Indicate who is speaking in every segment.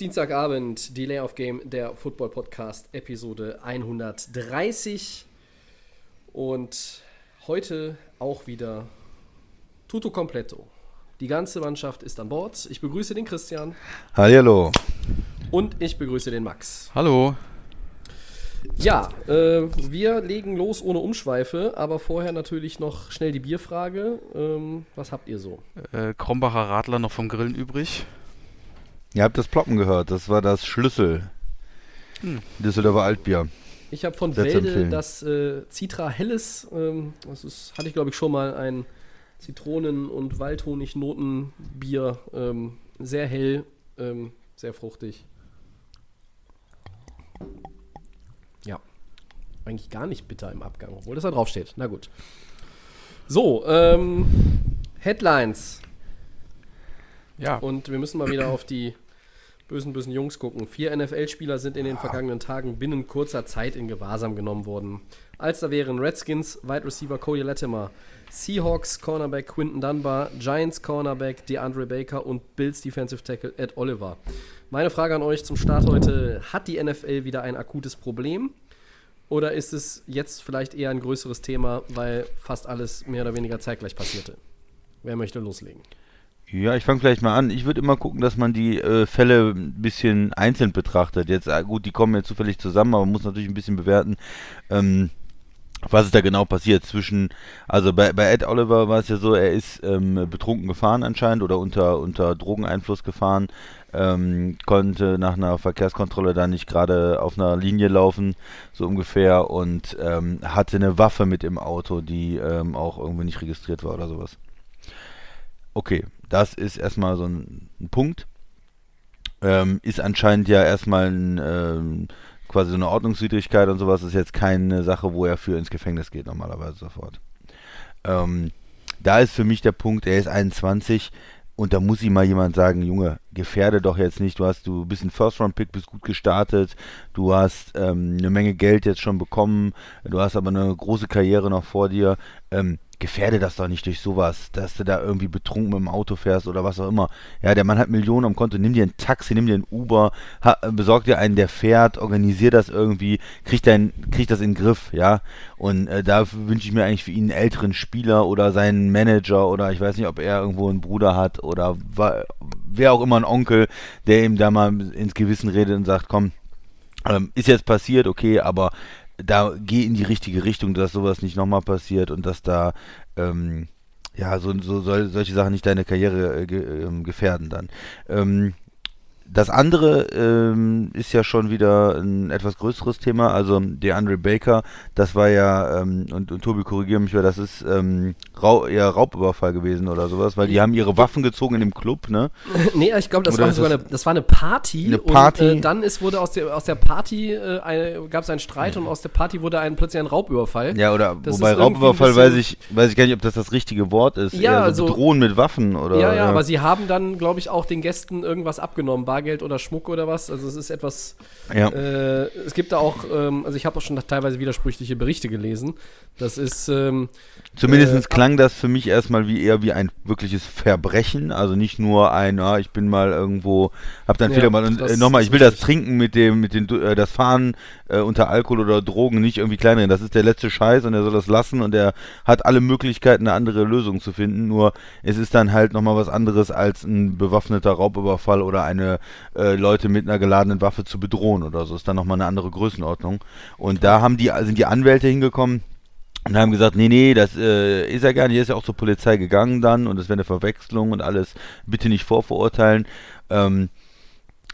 Speaker 1: Ist Dienstagabend, Delay of Game, der Football Podcast, Episode 130. Und heute auch wieder Tutto Completo. Die ganze Mannschaft ist an Bord. Ich begrüße den Christian
Speaker 2: Hallihallo.
Speaker 1: und ich begrüße den Max.
Speaker 3: Hallo.
Speaker 1: Ja, äh, wir legen los ohne Umschweife, aber vorher natürlich noch schnell die Bierfrage. Ähm, was habt ihr so?
Speaker 3: Äh, Krombacher Radler noch vom Grillen übrig.
Speaker 2: Ihr habt das Ploppen gehört, das war das Schlüssel. Düsseldorfer Altbier.
Speaker 1: Ich habe von Welde
Speaker 2: empfehlen.
Speaker 1: das äh, Citra Helles, ähm, das ist, hatte ich glaube ich schon mal ein Zitronen- und Waldhonig-Notenbier, ähm, sehr hell, ähm, sehr fruchtig. Ja, eigentlich gar nicht bitter im Abgang, obwohl das da drauf steht. Na gut. So, ähm, Headlines.
Speaker 3: Ja.
Speaker 1: Und wir müssen mal wieder auf die bösen, bösen Jungs gucken. Vier NFL-Spieler sind in den vergangenen Tagen binnen kurzer Zeit in Gewahrsam genommen worden. Als da wären Redskins, Wide Receiver Cody Latimer, Seahawks Cornerback Quinton Dunbar, Giants Cornerback DeAndre Baker und Bills Defensive Tackle Ed Oliver. Meine Frage an euch zum Start heute: Hat die NFL wieder ein akutes Problem? Oder ist es jetzt vielleicht eher ein größeres Thema, weil fast alles mehr oder weniger zeitgleich passierte? Wer möchte loslegen?
Speaker 2: Ja, ich fange vielleicht mal an. Ich würde immer gucken, dass man die äh, Fälle ein bisschen einzeln betrachtet. Jetzt, äh, gut, die kommen jetzt zufällig zusammen, aber man muss natürlich ein bisschen bewerten, ähm, was ist da genau passiert zwischen, also bei, bei Ed Oliver war es ja so, er ist ähm, betrunken gefahren anscheinend oder unter, unter Drogeneinfluss gefahren, ähm, konnte nach einer Verkehrskontrolle da nicht gerade auf einer Linie laufen, so ungefähr, und ähm, hatte eine Waffe mit im Auto, die ähm, auch irgendwie nicht registriert war oder sowas. Okay, das ist erstmal so ein, ein Punkt. Ähm, ist anscheinend ja erstmal ein, ähm, quasi so eine Ordnungswidrigkeit und sowas. Ist jetzt keine Sache, wo er für ins Gefängnis geht, normalerweise sofort. Ähm, da ist für mich der Punkt, er ist 21 und da muss ihm mal jemand sagen, Junge, gefährde doch jetzt nicht. Du hast, du bist ein First-Round-Pick, bist gut gestartet, du hast ähm, eine Menge Geld jetzt schon bekommen, du hast aber eine große Karriere noch vor dir. Ähm, gefährde das doch nicht durch sowas, dass du da irgendwie betrunken mit dem Auto fährst oder was auch immer. Ja, der Mann hat Millionen am Konto, nimm dir ein Taxi, nimm dir ein Uber, ha, besorg dir einen, der fährt, organisier das irgendwie, krieg, dein, krieg das in den Griff, ja. Und äh, da wünsche ich mir eigentlich für ihn einen älteren Spieler oder seinen Manager oder ich weiß nicht, ob er irgendwo einen Bruder hat oder wer auch immer ein Onkel, der ihm da mal ins Gewissen redet und sagt, komm, ähm, ist jetzt passiert, okay, aber da geh in die richtige Richtung, dass sowas nicht nochmal passiert und dass da ähm, ja so, so solche Sachen nicht deine Karriere äh, ge, ähm, gefährden dann. Ähm, das andere ähm, ist ja schon wieder ein etwas größeres Thema. Also der Andre Baker, das war ja, ähm, und, und Tobi korrigiere mich, weil das ist ähm, Rau eher Raubüberfall gewesen oder sowas, weil die haben ihre Waffen gezogen in dem Club, ne?
Speaker 1: Nee, ich glaube, das, war sogar eine, das war eine Party.
Speaker 2: Eine Party?
Speaker 1: Und äh, dann ist, wurde aus der, aus der Party äh, gab es einen Streit und aus der Party wurde ein, plötzlich ein Raubüberfall.
Speaker 2: Ja, oder
Speaker 1: Das
Speaker 2: wobei Raubüberfall weiß ich, weiß ich gar nicht, ob das das richtige Wort ist.
Speaker 1: Ja,
Speaker 2: Eher
Speaker 1: also-
Speaker 2: bedrohen mit Waffen oder.
Speaker 1: ja, ja, aber sie haben dann, glaube ich, auch den Gästen irgendwas abgenommen, Bargeld oder Schmuck oder was. Also es ist etwas,
Speaker 2: ja.
Speaker 1: äh, es gibt da auch, ähm, also ich habe auch schon teilweise widersprüchliche Berichte gelesen. Das ist, ähm,
Speaker 2: Zumindest
Speaker 1: äh,
Speaker 2: klang das für mich erstmal wie eher wie ein wirkliches Verbrechen, also nicht nur ein, ah, ich bin mal irgendwo, hab dann
Speaker 1: Ja,
Speaker 2: Fehler gemacht und äh, nochmal, ich will das. Trinken mit dem, mit den, äh, das Fahren äh, unter Alkohol oder Drogen nicht irgendwie kleinreden. Das ist der letzte Scheiß und er soll das lassen und er hat alle Möglichkeiten, eine andere Lösung zu finden. Nur es ist dann halt nochmal was anderes als ein bewaffneter Raubüberfall oder eine äh, Leute mit einer geladenen Waffe zu bedrohen oder so. Ist dann nochmal eine andere Größenordnung. Und da haben die, sind die Anwälte hingekommen und haben gesagt, nee, nee, das äh, ist er gar nicht. Er ist ja auch zur Polizei gegangen dann und es wäre eine Verwechslung und alles. Bitte nicht vorverurteilen. Ähm,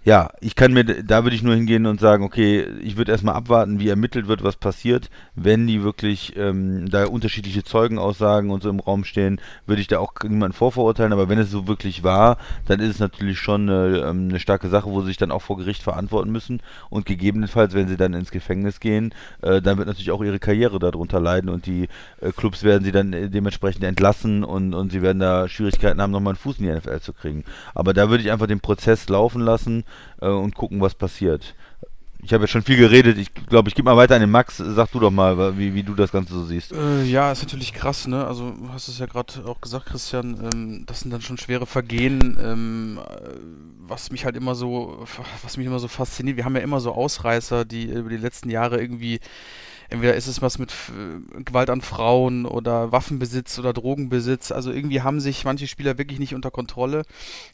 Speaker 2: ja, ich kann mir, da würde ich nur hingehen und sagen, okay, ich würde erstmal abwarten, wie ermittelt wird, was passiert. Wenn die wirklich ähm, da unterschiedliche Zeugenaussagen und so im Raum stehen, würde ich da auch niemanden vorverurteilen. Aber wenn es so wirklich war, dann ist es natürlich schon eine, ähm, eine starke Sache, wo sie sich dann auch vor Gericht verantworten müssen. Und gegebenenfalls, wenn sie dann ins Gefängnis gehen, äh, dann wird natürlich auch ihre Karriere darunter leiden und die äh, Clubs werden sie dann äh, dementsprechend entlassen und, und sie werden da Schwierigkeiten haben, nochmal einen Fuß in die NFL zu kriegen. Aber da würde ich einfach den Prozess laufen lassen äh, und gucken, was passiert. Ich habe jetzt schon viel geredet. Ich glaube, ich gebe mal weiter an den Max. Sag du doch mal, wie, wie du das Ganze so siehst.
Speaker 3: Äh, ja, ist natürlich krass, ne? Also, du hast es ja gerade auch gesagt, Christian. Ähm, das sind dann schon schwere Vergehen. Ähm, äh, was mich halt immer so, was mich immer so fasziniert. Wir haben ja immer so Ausreißer, die über die letzten Jahre irgendwie entweder ist es was mit Gewalt an Frauen oder Waffenbesitz oder Drogenbesitz. Also irgendwie haben sich manche Spieler wirklich nicht unter Kontrolle.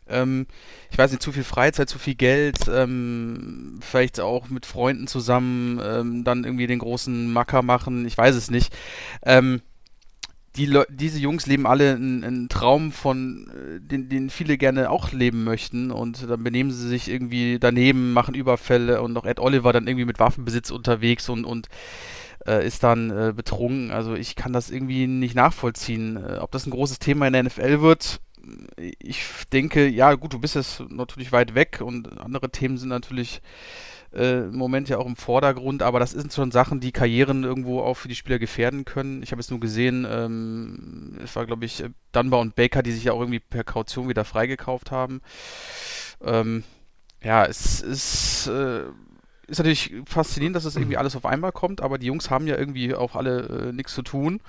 Speaker 3: Ähm, ich weiß nicht, zu viel Freizeit, zu viel Geld, ähm, vielleicht auch mit Freunden zusammen, ähm, dann irgendwie den großen Macker machen, ich weiß es nicht. Ähm, die diese Jungs leben alle einen, einen Traum von, äh, den, den, viele gerne auch leben möchten und dann benehmen sie sich irgendwie daneben, machen Überfälle und auch Ed Oliver dann irgendwie mit Waffenbesitz unterwegs und, und äh, ist dann äh, betrunken. Also ich kann das irgendwie nicht nachvollziehen. Äh, ob das ein großes Thema in der NFL wird, ich denke, ja gut, du bist jetzt natürlich weit weg und andere Themen sind natürlich äh, im Moment ja auch im Vordergrund, aber das sind schon Sachen, die Karrieren irgendwo auch für die Spieler gefährden können. Ich habe jetzt nur gesehen, ähm, es war glaube ich Dunbar und Baker, die sich ja auch irgendwie per Kaution wieder freigekauft haben. Ähm, ja, es ist äh, ist natürlich faszinierend, dass das irgendwie alles auf einmal kommt, aber die Jungs haben ja irgendwie auch alle äh, nichts zu tun.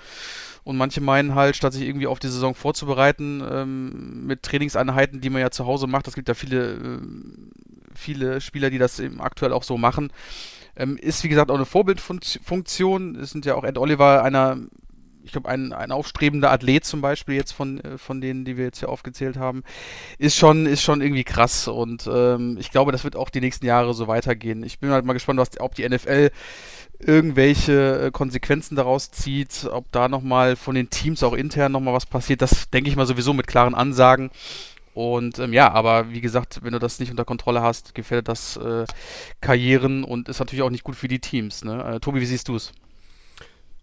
Speaker 3: Und manche meinen halt, statt sich irgendwie auf die Saison vorzubereiten, ähm, mit Trainingseinheiten, die man ja zu Hause macht, das gibt ja viele, äh, viele Spieler, die das eben aktuell auch so machen, ähm, ist wie gesagt auch eine Vorbildfunktion. Es sind ja auch Ed Oliver einer ich glaube, ein, ein aufstrebender Athlet zum Beispiel jetzt von, äh, von denen, die wir jetzt hier aufgezählt haben, ist schon, ist schon irgendwie krass. Und ähm, ich glaube, das wird auch die nächsten Jahre so weitergehen. Ich bin halt mal gespannt, was, ob die NFL irgendwelche äh, Konsequenzen daraus zieht, ob da nochmal von den Teams auch intern nochmal was passiert. Das denke ich mal sowieso mit klaren Ansagen. Und ähm, ja, aber wie gesagt, wenn du das nicht unter Kontrolle hast, gefährdet das äh, Karrieren und ist natürlich auch nicht gut für die Teams. Ne? Äh, Tobi, wie siehst du es?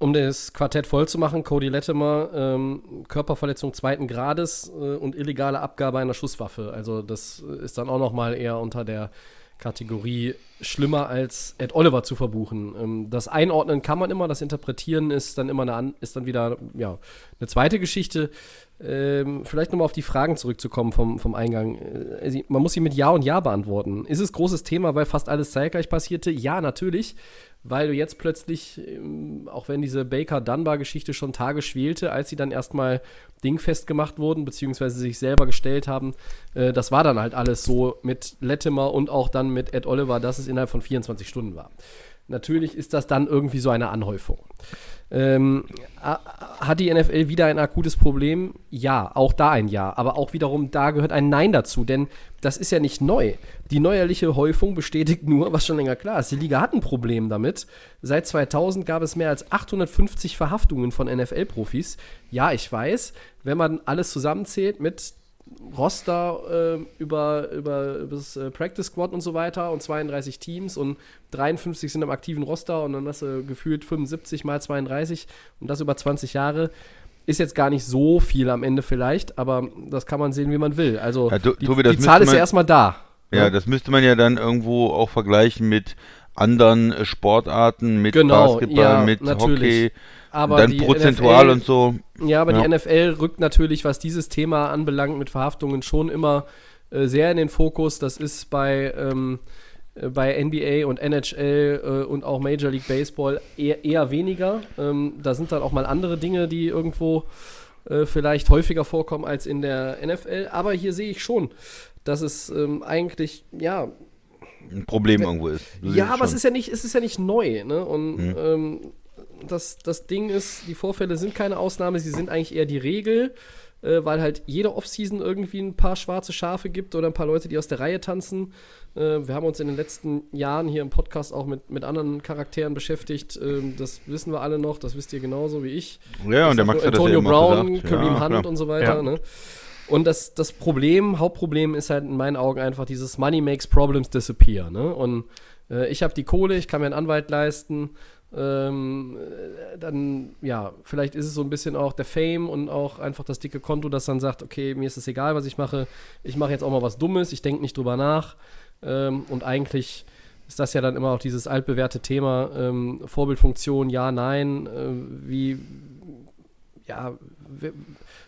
Speaker 1: Um das Quartett voll zu machen, Cody Latimer, ähm, Körperverletzung zweiten Grades äh, und illegale Abgabe einer Schusswaffe. Also das ist dann auch noch mal eher unter der Kategorie schlimmer als Ed Oliver zu verbuchen. Ähm, das Einordnen kann man immer, das Interpretieren ist dann immer eine, ist dann wieder ja, eine zweite Geschichte. Ähm, vielleicht nochmal auf die Fragen zurückzukommen vom, vom Eingang. Äh, man muss sie mit Ja und Ja beantworten. Ist es großes Thema, weil fast alles zeitgleich passierte? Ja, natürlich weil du jetzt plötzlich, ähm, auch wenn diese Baker-Dunbar-Geschichte schon Tage schwelte, als sie dann erstmal dingfest gemacht wurden, beziehungsweise sich selber gestellt haben, äh, das war dann halt alles so mit Latimer und auch dann mit Ed Oliver, dass es innerhalb von 24 Stunden war. Natürlich ist das dann irgendwie so eine Anhäufung. Ähm, hat die NFL wieder ein akutes Problem? Ja, auch da ein Ja. Aber auch wiederum, da gehört ein Nein dazu, denn das ist ja nicht neu. Die neuerliche Häufung bestätigt nur, was schon länger klar ist. Die Liga hat ein Problem damit. Seit 2000 gab es mehr als 850 Verhaftungen von NFL-Profis. Ja, ich weiß, wenn man alles zusammenzählt mit Roster äh, über, über, über das äh, Practice Squad und so weiter und 32 Teams und 53 sind im aktiven Roster und dann hast du gefühlt 75 mal 32 und das über 20 Jahre. Ist jetzt gar nicht so viel am Ende vielleicht, aber das kann man sehen, wie man will. Also
Speaker 2: ja,
Speaker 1: die,
Speaker 2: Tobi,
Speaker 1: die Zahl ist ja erstmal da.
Speaker 2: Ja, ja, das müsste man ja dann irgendwo auch vergleichen mit anderen Sportarten, mit
Speaker 1: genau,
Speaker 2: Basketball,
Speaker 1: ja,
Speaker 2: mit
Speaker 1: natürlich.
Speaker 2: Hockey.
Speaker 1: Aber
Speaker 2: dann prozentual
Speaker 1: NFL,
Speaker 2: und so.
Speaker 1: Ja, aber
Speaker 2: Ja.
Speaker 1: die NFL rückt natürlich, was dieses Thema anbelangt, mit Verhaftungen schon immer äh, sehr in den Fokus. Das ist bei, ähm, äh, bei NBA und NHL äh, und auch Major League Baseball eher, eher weniger. Ähm, da sind dann auch mal andere Dinge, die irgendwo äh, vielleicht häufiger vorkommen als in der NFL. Aber hier sehe ich schon, dass es ähm, eigentlich, ja,
Speaker 2: Ein Problem irgendwo ist.
Speaker 1: Ja, aber es ist ja nicht, es ist ja nicht neu, ne? Und
Speaker 2: Mhm.
Speaker 1: ähm, das, das Ding ist, die Vorfälle sind keine Ausnahme, sie sind eigentlich eher die Regel, äh, weil halt jede Offseason irgendwie ein paar schwarze Schafe gibt oder ein paar Leute, die aus der Reihe tanzen. Äh, wir haben uns in den letzten Jahren hier im Podcast auch mit, mit anderen Charakteren beschäftigt. Ähm, das wissen wir alle noch, das wisst ihr genauso wie ich.
Speaker 2: Ja, und der Max hat das ja
Speaker 1: Antonio Brown,
Speaker 2: gesagt.
Speaker 1: Kareem
Speaker 2: ja,
Speaker 1: Hunt
Speaker 2: klar.
Speaker 1: und so weiter.
Speaker 3: Ja.
Speaker 1: Ne? Und das, das Problem, Hauptproblem ist halt in meinen Augen einfach dieses Money makes problems disappear. Ne? Und äh, ich habe die Kohle, ich kann mir einen Anwalt leisten. Ähm, äh, dann, ja, vielleicht ist es so ein bisschen auch der Fame und auch einfach das dicke Konto, das dann sagt, okay, mir ist es egal, was ich mache. Ich mache jetzt auch mal was Dummes, ich denke nicht drüber nach. Ähm, und eigentlich ist das ja dann immer auch dieses altbewährte Thema ähm, Vorbildfunktion, ja, nein, äh, wie, ja,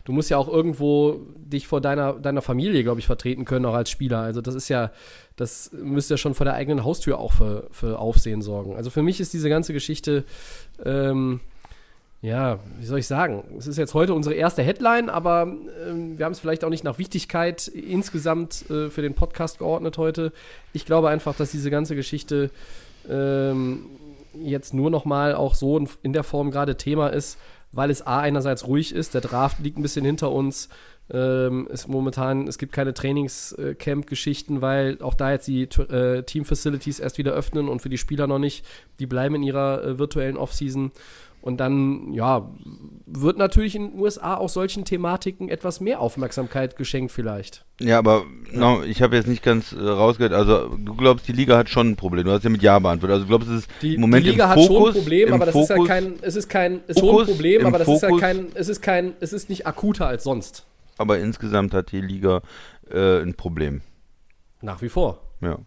Speaker 1: du musst ja auch irgendwo dich vor deiner, deiner Familie, glaube ich, vertreten können, auch als Spieler. Also das ist ja, das müsste ja schon vor der eigenen Haustür auch für, für Aufsehen sorgen. Also für mich ist diese ganze Geschichte, ähm, ja, wie soll ich sagen? Es ist jetzt heute unsere erste Headline, aber ähm, wir haben es vielleicht auch nicht nach Wichtigkeit insgesamt äh, für den Podcast geordnet heute. Ich glaube einfach, dass diese ganze Geschichte ähm, jetzt nur noch mal auch so in, in der Form gerade Thema ist, weil es A einerseits ruhig ist, der Draft liegt ein bisschen hinter uns. Ähm, ist momentan, es gibt keine Trainingscamp-Geschichten, weil auch da jetzt die äh, Team-Facilities erst wieder öffnen und für die Spieler noch nicht. Die bleiben in ihrer äh, virtuellen Offseason. Und dann, ja, wird natürlich in den USA auch solchen Thematiken etwas mehr Aufmerksamkeit geschenkt vielleicht.
Speaker 2: Ja, aber no, ich habe jetzt nicht ganz äh, rausgehört, also du glaubst, die Liga hat schon ein Problem. Du hast ja mit Ja beantwortet. Also du glaubst, es ist
Speaker 1: die,
Speaker 2: im Moment
Speaker 1: die Liga hat
Speaker 2: Fokus,
Speaker 1: schon ein Problem, aber das
Speaker 2: Fokus,
Speaker 1: ist ja kein, es ist kein, ist
Speaker 2: Fokus,
Speaker 1: ein Problem, aber das ist ja
Speaker 2: Fokus.
Speaker 1: kein, es ist kein, es ist nicht akuter als sonst.
Speaker 2: Aber insgesamt hat die Liga äh, ein Problem.
Speaker 1: Nach wie vor.
Speaker 2: Ja.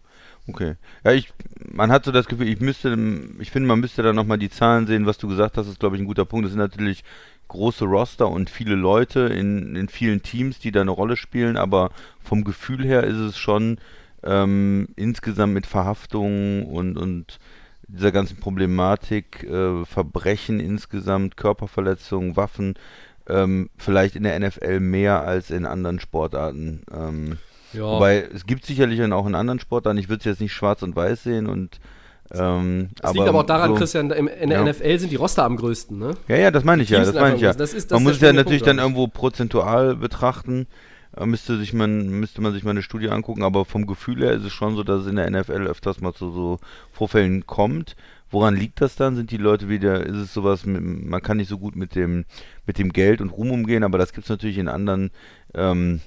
Speaker 2: Okay. Ja, ich, man hat so das Gefühl, ich müsste, ich finde, man müsste da nochmal die Zahlen sehen, was du gesagt hast, ist, glaube ich, ein guter Punkt. Das sind natürlich große Roster und viele Leute in, in vielen Teams, die da eine Rolle spielen, aber vom Gefühl her ist es schon ähm, insgesamt mit Verhaftungen und, und dieser ganzen Problematik, äh, Verbrechen insgesamt, Körperverletzungen, Waffen, ähm, vielleicht in der NFL mehr als in anderen Sportarten. Ähm,
Speaker 1: Ja.
Speaker 2: Wobei, es gibt sicherlich dann auch in anderen Sportarten, ich würde es jetzt nicht schwarz und weiß sehen und ähm,
Speaker 1: Das liegt aber auch daran,
Speaker 2: so,
Speaker 1: Christian, im, in der
Speaker 2: ja.
Speaker 1: NFL sind die Roster am größten, ne?
Speaker 2: Ja, ja, das meine ich ja, das meine ich ja.
Speaker 1: Das ist- das
Speaker 2: man muss
Speaker 1: der
Speaker 2: ja natürlich
Speaker 1: Punkt,
Speaker 2: dann irgendwo prozentual betrachten, äh, müsste sich man, müsste man sich mal eine Studie angucken, aber vom Gefühl her ist es schon so, dass es in der NFL öfters mal zu so Vorfällen kommt. Woran liegt das dann? Sind die Leute wieder, ist es sowas, mit, man kann nicht so gut mit dem, mit dem Geld und Ruhm umgehen, aber das gibt es natürlich in anderen, ähm,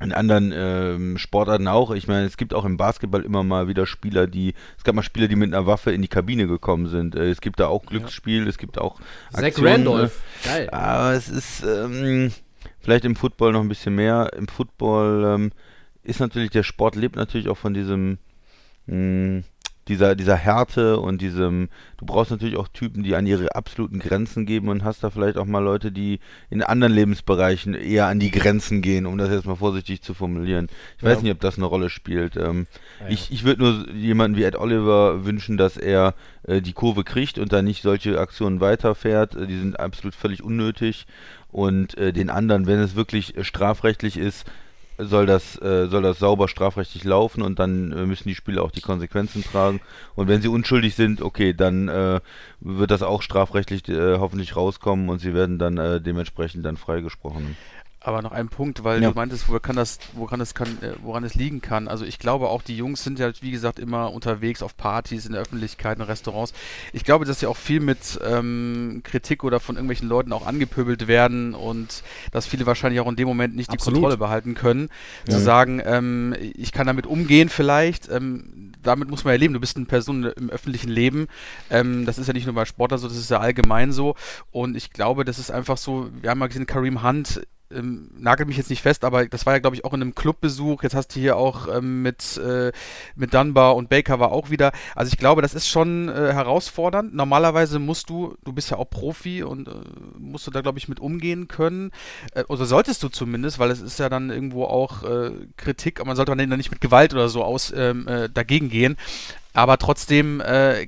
Speaker 2: in anderen ähm, Sportarten auch. Ich meine, es gibt auch im Basketball immer mal wieder Spieler, die, es gab mal Spieler, die mit einer Waffe in die Kabine gekommen sind. Äh, es gibt da auch Glücksspiel, es gibt auch
Speaker 1: Zach
Speaker 2: Aktionen,
Speaker 1: Randolph. Geil.
Speaker 2: aber es ist ähm, vielleicht im Football noch ein bisschen mehr. Im Football ähm, ist natürlich, der Sport lebt natürlich auch von diesem, mh, dieser, dieser Härte und diesem, du brauchst natürlich auch Typen, die an ihre absoluten Grenzen geben und hast da vielleicht auch mal Leute, die in anderen Lebensbereichen eher an die Grenzen gehen, um das jetzt mal vorsichtig zu formulieren. Ich weiß
Speaker 1: Ja.
Speaker 2: nicht, ob das eine Rolle spielt. Ähm,
Speaker 1: Ja, ja.
Speaker 2: Ich, ich würde nur jemanden wie Ed Oliver wünschen, dass er äh, die Kurve kriegt und dann nicht solche Aktionen weiterfährt. Äh, die sind absolut völlig unnötig. Und äh, den anderen, wenn es wirklich äh, strafrechtlich ist, soll das, äh, soll das sauber strafrechtlich laufen und dann äh, müssen die Spieler auch die Konsequenzen tragen. Und wenn sie unschuldig sind, okay, dann äh, wird das auch strafrechtlich äh, hoffentlich rauskommen und sie werden dann äh, dementsprechend dann freigesprochen.
Speaker 3: Aber noch ein Punkt, weil
Speaker 2: Ja.
Speaker 3: du meintest, woran kann das, woran es kann, äh, woran es liegen kann. Also ich glaube auch, die Jungs sind ja, wie gesagt, immer unterwegs auf Partys, in der Öffentlichkeit, in Restaurants. Ich glaube, dass sie auch viel mit ähm, Kritik oder von irgendwelchen Leuten auch angepöbelt werden und dass viele wahrscheinlich auch in dem Moment nicht
Speaker 1: Absolut.
Speaker 3: die Kontrolle behalten können. Zu sagen, ähm, ich kann damit umgehen vielleicht. Ähm, damit muss man ja leben. Du bist eine Person im öffentlichen Leben. Ähm, das ist ja nicht nur bei Sportlern so, das ist ja allgemein so. Und ich glaube, das ist einfach so, wir haben mal gesehen, Kareem Hunt ähm, nagelt mich jetzt nicht fest, aber das war ja, glaube ich, auch in einem Clubbesuch. Jetzt hast du hier auch ähm, mit, äh, mit Dunbar und Baker war auch wieder. Also ich glaube, das ist schon äh, herausfordernd. Normalerweise musst du, du bist ja auch Profi und äh, musst du da, glaube ich, mit umgehen können. Äh, oder solltest du zumindest, weil es ist ja dann irgendwo auch äh, Kritik, aber man sollte dann nicht mit Gewalt oder so aus ähm, äh, dagegen gehen. Aber trotzdem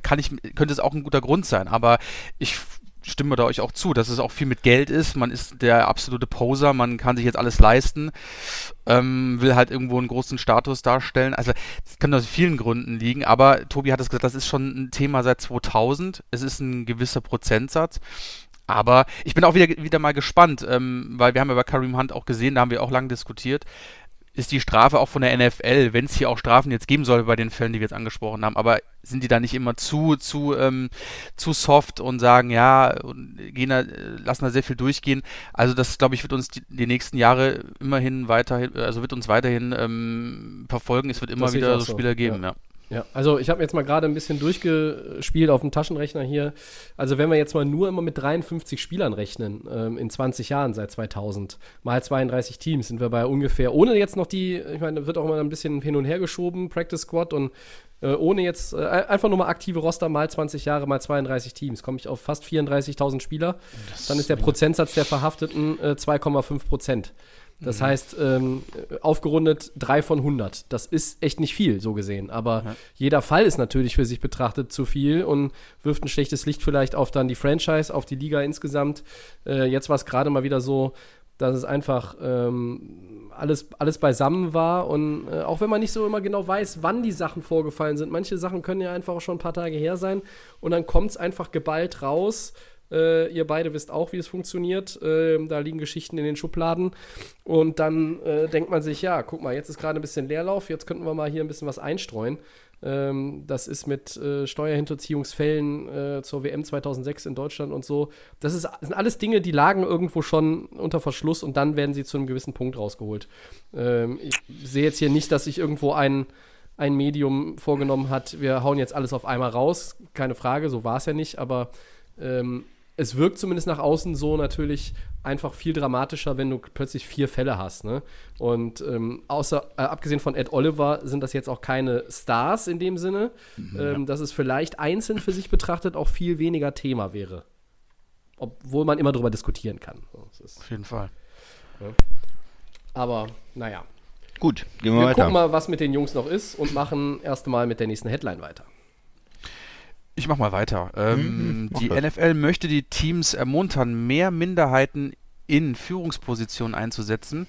Speaker 3: kann ich, könnte es auch ein guter Grund sein. Aber ich stimme da euch auch zu, dass es auch viel mit Geld ist. Man ist der absolute Poser, man kann sich jetzt alles leisten, ähm, will halt irgendwo einen großen Status darstellen. Also das kann aus vielen Gründen liegen, aber Tobi hat es gesagt, das ist schon ein Thema seit 2000. Es ist ein gewisser Prozentsatz. Aber ich bin auch wieder, wieder mal gespannt, ähm, weil wir haben ja bei Kareem Hunt auch gesehen, da haben wir auch lange diskutiert. Ist die Strafe auch von der NFL, wenn es hier auch Strafen jetzt geben soll bei den Fällen, die wir jetzt angesprochen haben, aber sind die da nicht immer zu, zu, ähm, zu soft und sagen, ja, und gehen da, lassen da sehr viel durchgehen. Also das, glaube ich, wird uns die, die, nächsten Jahre immerhin weiterhin, also wird uns weiterhin ähm, verfolgen. Es wird immer wieder so Spieler geben,
Speaker 1: ja. ja. Ja, also ich habe jetzt mal gerade ein bisschen durchgespielt auf dem Taschenrechner hier. Also wenn wir jetzt mal nur immer mit 53 Spielern rechnen, ähm, in 20 Jahren seit 2000, mal 32 Teams, sind wir bei ungefähr, ohne jetzt noch die, ich meine, wird auch immer ein bisschen hin und her geschoben, Practice Squad und äh, ohne jetzt, äh, einfach nur mal aktive Roster mal 20 Jahre mal 32 Teams, komme ich auf fast 34.000 Spieler. Das Dann ist der Prozentsatz der Verhafteten äh, 2,5 Prozent. Das mhm. heißt, ähm, aufgerundet 3 von 100. Das ist echt nicht viel, so gesehen. Aber ja. jeder Fall ist natürlich für sich betrachtet zu viel und wirft ein schlechtes Licht vielleicht auf dann die Franchise, auf die Liga insgesamt. Äh, jetzt war es gerade mal wieder so, dass es einfach ähm, alles, alles beisammen war. Und äh, auch wenn man nicht so immer genau weiß, wann die Sachen vorgefallen sind, manche Sachen können ja einfach auch schon ein paar Tage her sein. Und dann kommt es einfach geballt raus äh, ihr beide wisst auch, wie es funktioniert. Äh, da liegen Geschichten in den Schubladen. Und dann äh, denkt man sich, ja, guck mal, jetzt ist gerade ein bisschen Leerlauf, jetzt könnten wir mal hier ein bisschen was einstreuen. Ähm, das ist mit äh, Steuerhinterziehungsfällen äh, zur WM 2006 in Deutschland und so. Das, ist, sind alles Dinge, die lagen irgendwo schon unter Verschluss und dann werden sie zu einem gewissen Punkt rausgeholt. Ähm, ich sehe jetzt hier nicht, dass sich irgendwo ein ein Medium vorgenommen hat, wir hauen jetzt alles auf einmal raus. Keine Frage, so war es ja nicht, aber ähm, es wirkt zumindest nach außen so natürlich einfach viel dramatischer, wenn du plötzlich vier Fälle hast. Ne? Und ähm, außer, äh, abgesehen von Ed Oliver sind das jetzt auch keine Stars in dem Sinne, mhm, ähm, ja. dass es vielleicht einzeln für sich betrachtet auch viel weniger Thema wäre. Obwohl man immer darüber diskutieren kann.
Speaker 3: Auf jeden Fall.
Speaker 1: Ja. Aber, naja.
Speaker 2: Gut, gehen wir,
Speaker 1: wir
Speaker 2: weiter.
Speaker 1: Wir gucken mal, was mit den Jungs noch ist und machen erst mal mit der nächsten Headline weiter.
Speaker 3: Ich mach mal weiter. Ähm, mhm, die das. NFL möchte die Teams ermuntern, mehr Minderheiten in Führungspositionen einzusetzen.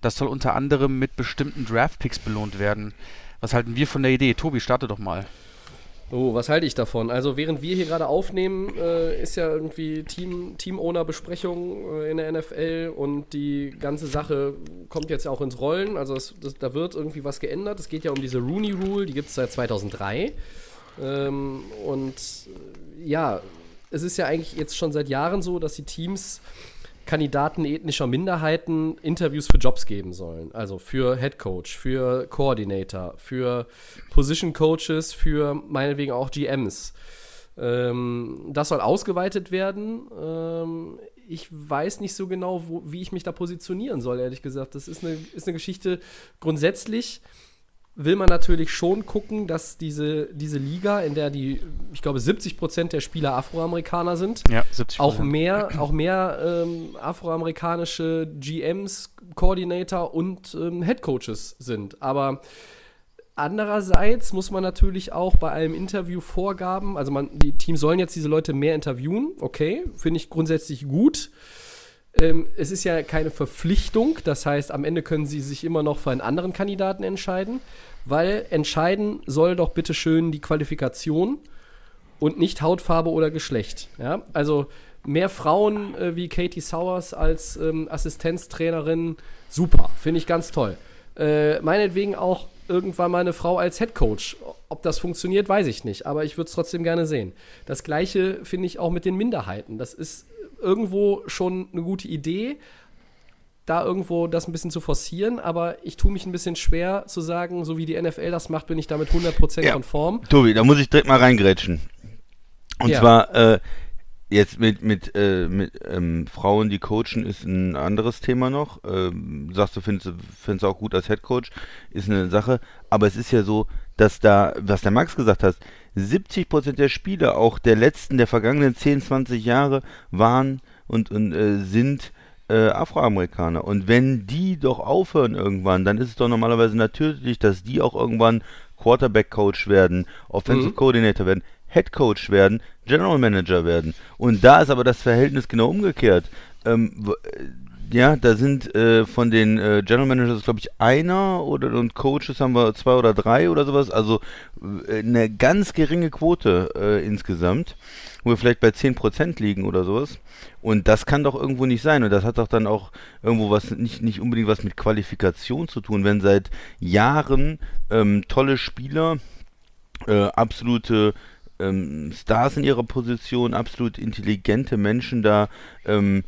Speaker 3: Das soll unter anderem mit bestimmten Draftpicks belohnt werden. Was halten wir von der Idee? Tobi, starte doch mal.
Speaker 1: Oh, was halte ich davon? Also während wir hier gerade aufnehmen, äh, ist ja irgendwie Team, Team-Owner-Besprechung äh, in der NFL und die ganze Sache kommt jetzt auch ins Rollen. Also das, das, da wird irgendwie was geändert. Es geht ja um diese Rooney Rule, die gibt es seit 2003. Ähm, und äh, ja, es ist ja eigentlich jetzt schon seit Jahren so, dass die Teams Kandidaten ethnischer Minderheiten Interviews für Jobs geben sollen. Also für Head Coach, für Coordinator, für Position Coaches, für meinetwegen auch GMs. Ähm, das soll ausgeweitet werden. Ähm, ich weiß nicht so genau, wo, wie ich mich da positionieren soll, ehrlich gesagt. Das ist eine, ist eine Geschichte grundsätzlich will man natürlich schon gucken, dass diese, diese Liga, in der die, ich glaube, 70 Prozent der Spieler Afroamerikaner sind,
Speaker 3: ja, 70%.
Speaker 1: auch mehr, auch mehr ähm, afroamerikanische GMs, Coordinator und ähm, Head Coaches sind. Aber andererseits muss man natürlich auch bei einem Interview Vorgaben, also man, die Teams sollen jetzt diese Leute mehr interviewen, okay, finde ich grundsätzlich gut. Ähm, es ist ja keine Verpflichtung, das heißt, am Ende können sie sich immer noch für einen anderen Kandidaten entscheiden, weil entscheiden soll doch bitte schön die Qualifikation und nicht Hautfarbe oder Geschlecht. Ja? Also mehr Frauen äh, wie Katie Sowers als ähm, Assistenztrainerin, super, finde ich ganz toll. Äh, meinetwegen auch irgendwann mal eine Frau als Headcoach. Ob das funktioniert, weiß ich nicht, aber ich würde es trotzdem gerne sehen. Das gleiche finde ich auch mit den Minderheiten. Das ist irgendwo schon eine gute Idee, da irgendwo das ein bisschen zu forcieren, aber ich tue mich ein bisschen schwer zu sagen, so wie die NFL das macht, bin ich damit 100% ja. konform.
Speaker 2: Tobi, da muss ich direkt mal reingrätschen. Und ja. zwar, äh, jetzt mit, mit, äh, mit ähm, Frauen, die coachen, ist ein anderes Thema noch. Ähm, sagst du, findest du auch gut als Headcoach, ist eine Sache. Aber es ist ja so, dass da, was der Max gesagt hat, 70% der Spiele, auch der letzten, der vergangenen 10, 20 Jahre, waren und, und äh, sind äh, Afroamerikaner. Und wenn die doch aufhören irgendwann, dann ist es doch normalerweise natürlich, dass die auch irgendwann Quarterback-Coach werden, Offensive mhm. Coordinator werden, Head Coach werden, General Manager werden. Und da ist aber das Verhältnis genau umgekehrt. Ähm, ja, da sind äh, von den äh, General Managers, glaube ich, einer oder und Coaches haben wir zwei oder drei oder sowas. Also äh, eine ganz geringe Quote äh, insgesamt, wo wir vielleicht bei 10% liegen oder sowas. Und das kann doch irgendwo nicht sein. Und das hat doch dann auch irgendwo was, nicht, nicht unbedingt was mit Qualifikation zu tun, wenn seit Jahren ähm, tolle Spieler, äh, absolute ähm, Stars in ihrer Position, absolut intelligente Menschen da ähm,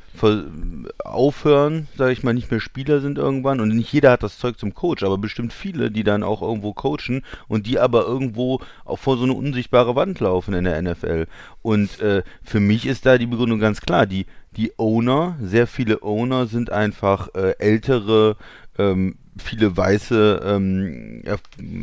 Speaker 2: aufhören, sage ich mal, nicht mehr Spieler sind irgendwann und nicht jeder hat das Zeug zum Coach, aber bestimmt viele, die dann auch irgendwo coachen und die aber irgendwo auch vor so eine unsichtbare Wand laufen in der NFL. Und äh, für mich ist da die Begründung ganz klar, die die Owner, sehr viele Owner sind einfach äh, ältere ähm, viele weiße ähm,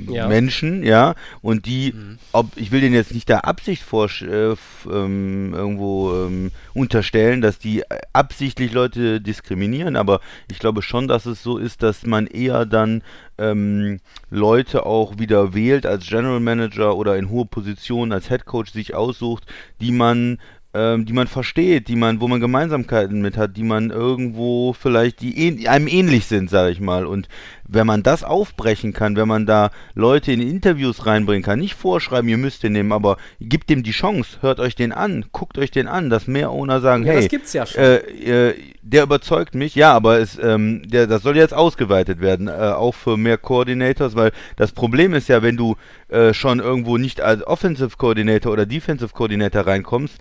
Speaker 2: ja. Menschen, ja, und die, mhm. ob ich will denen jetzt nicht der Absicht vor äh, ähm, irgendwo ähm, unterstellen, dass die absichtlich Leute diskriminieren, aber ich glaube schon, dass es so ist, dass man eher dann ähm, Leute auch wieder wählt als General Manager oder in hohe Positionen als Head Coach sich aussucht, die man ähm, die man versteht, die man, wo man Gemeinsamkeiten mit hat, die man irgendwo vielleicht, die einem ähnlich sind, sage ich mal. Und wenn man das aufbrechen kann, wenn man da Leute in Interviews reinbringen kann, nicht vorschreiben, ihr müsst den nehmen, aber gibt dem die Chance, hört euch den an, guckt euch den an, dass mehr Owner sagen, ja, hey, das
Speaker 1: gibt's ja schon.
Speaker 2: Äh, äh, der überzeugt mich, ja, aber es, ähm, der, das soll jetzt ausgeweitet werden, äh, auch für mehr Coordinators, weil das Problem ist ja, wenn du äh, schon irgendwo nicht als Offensive Coordinator oder Defensive Coordinator reinkommst,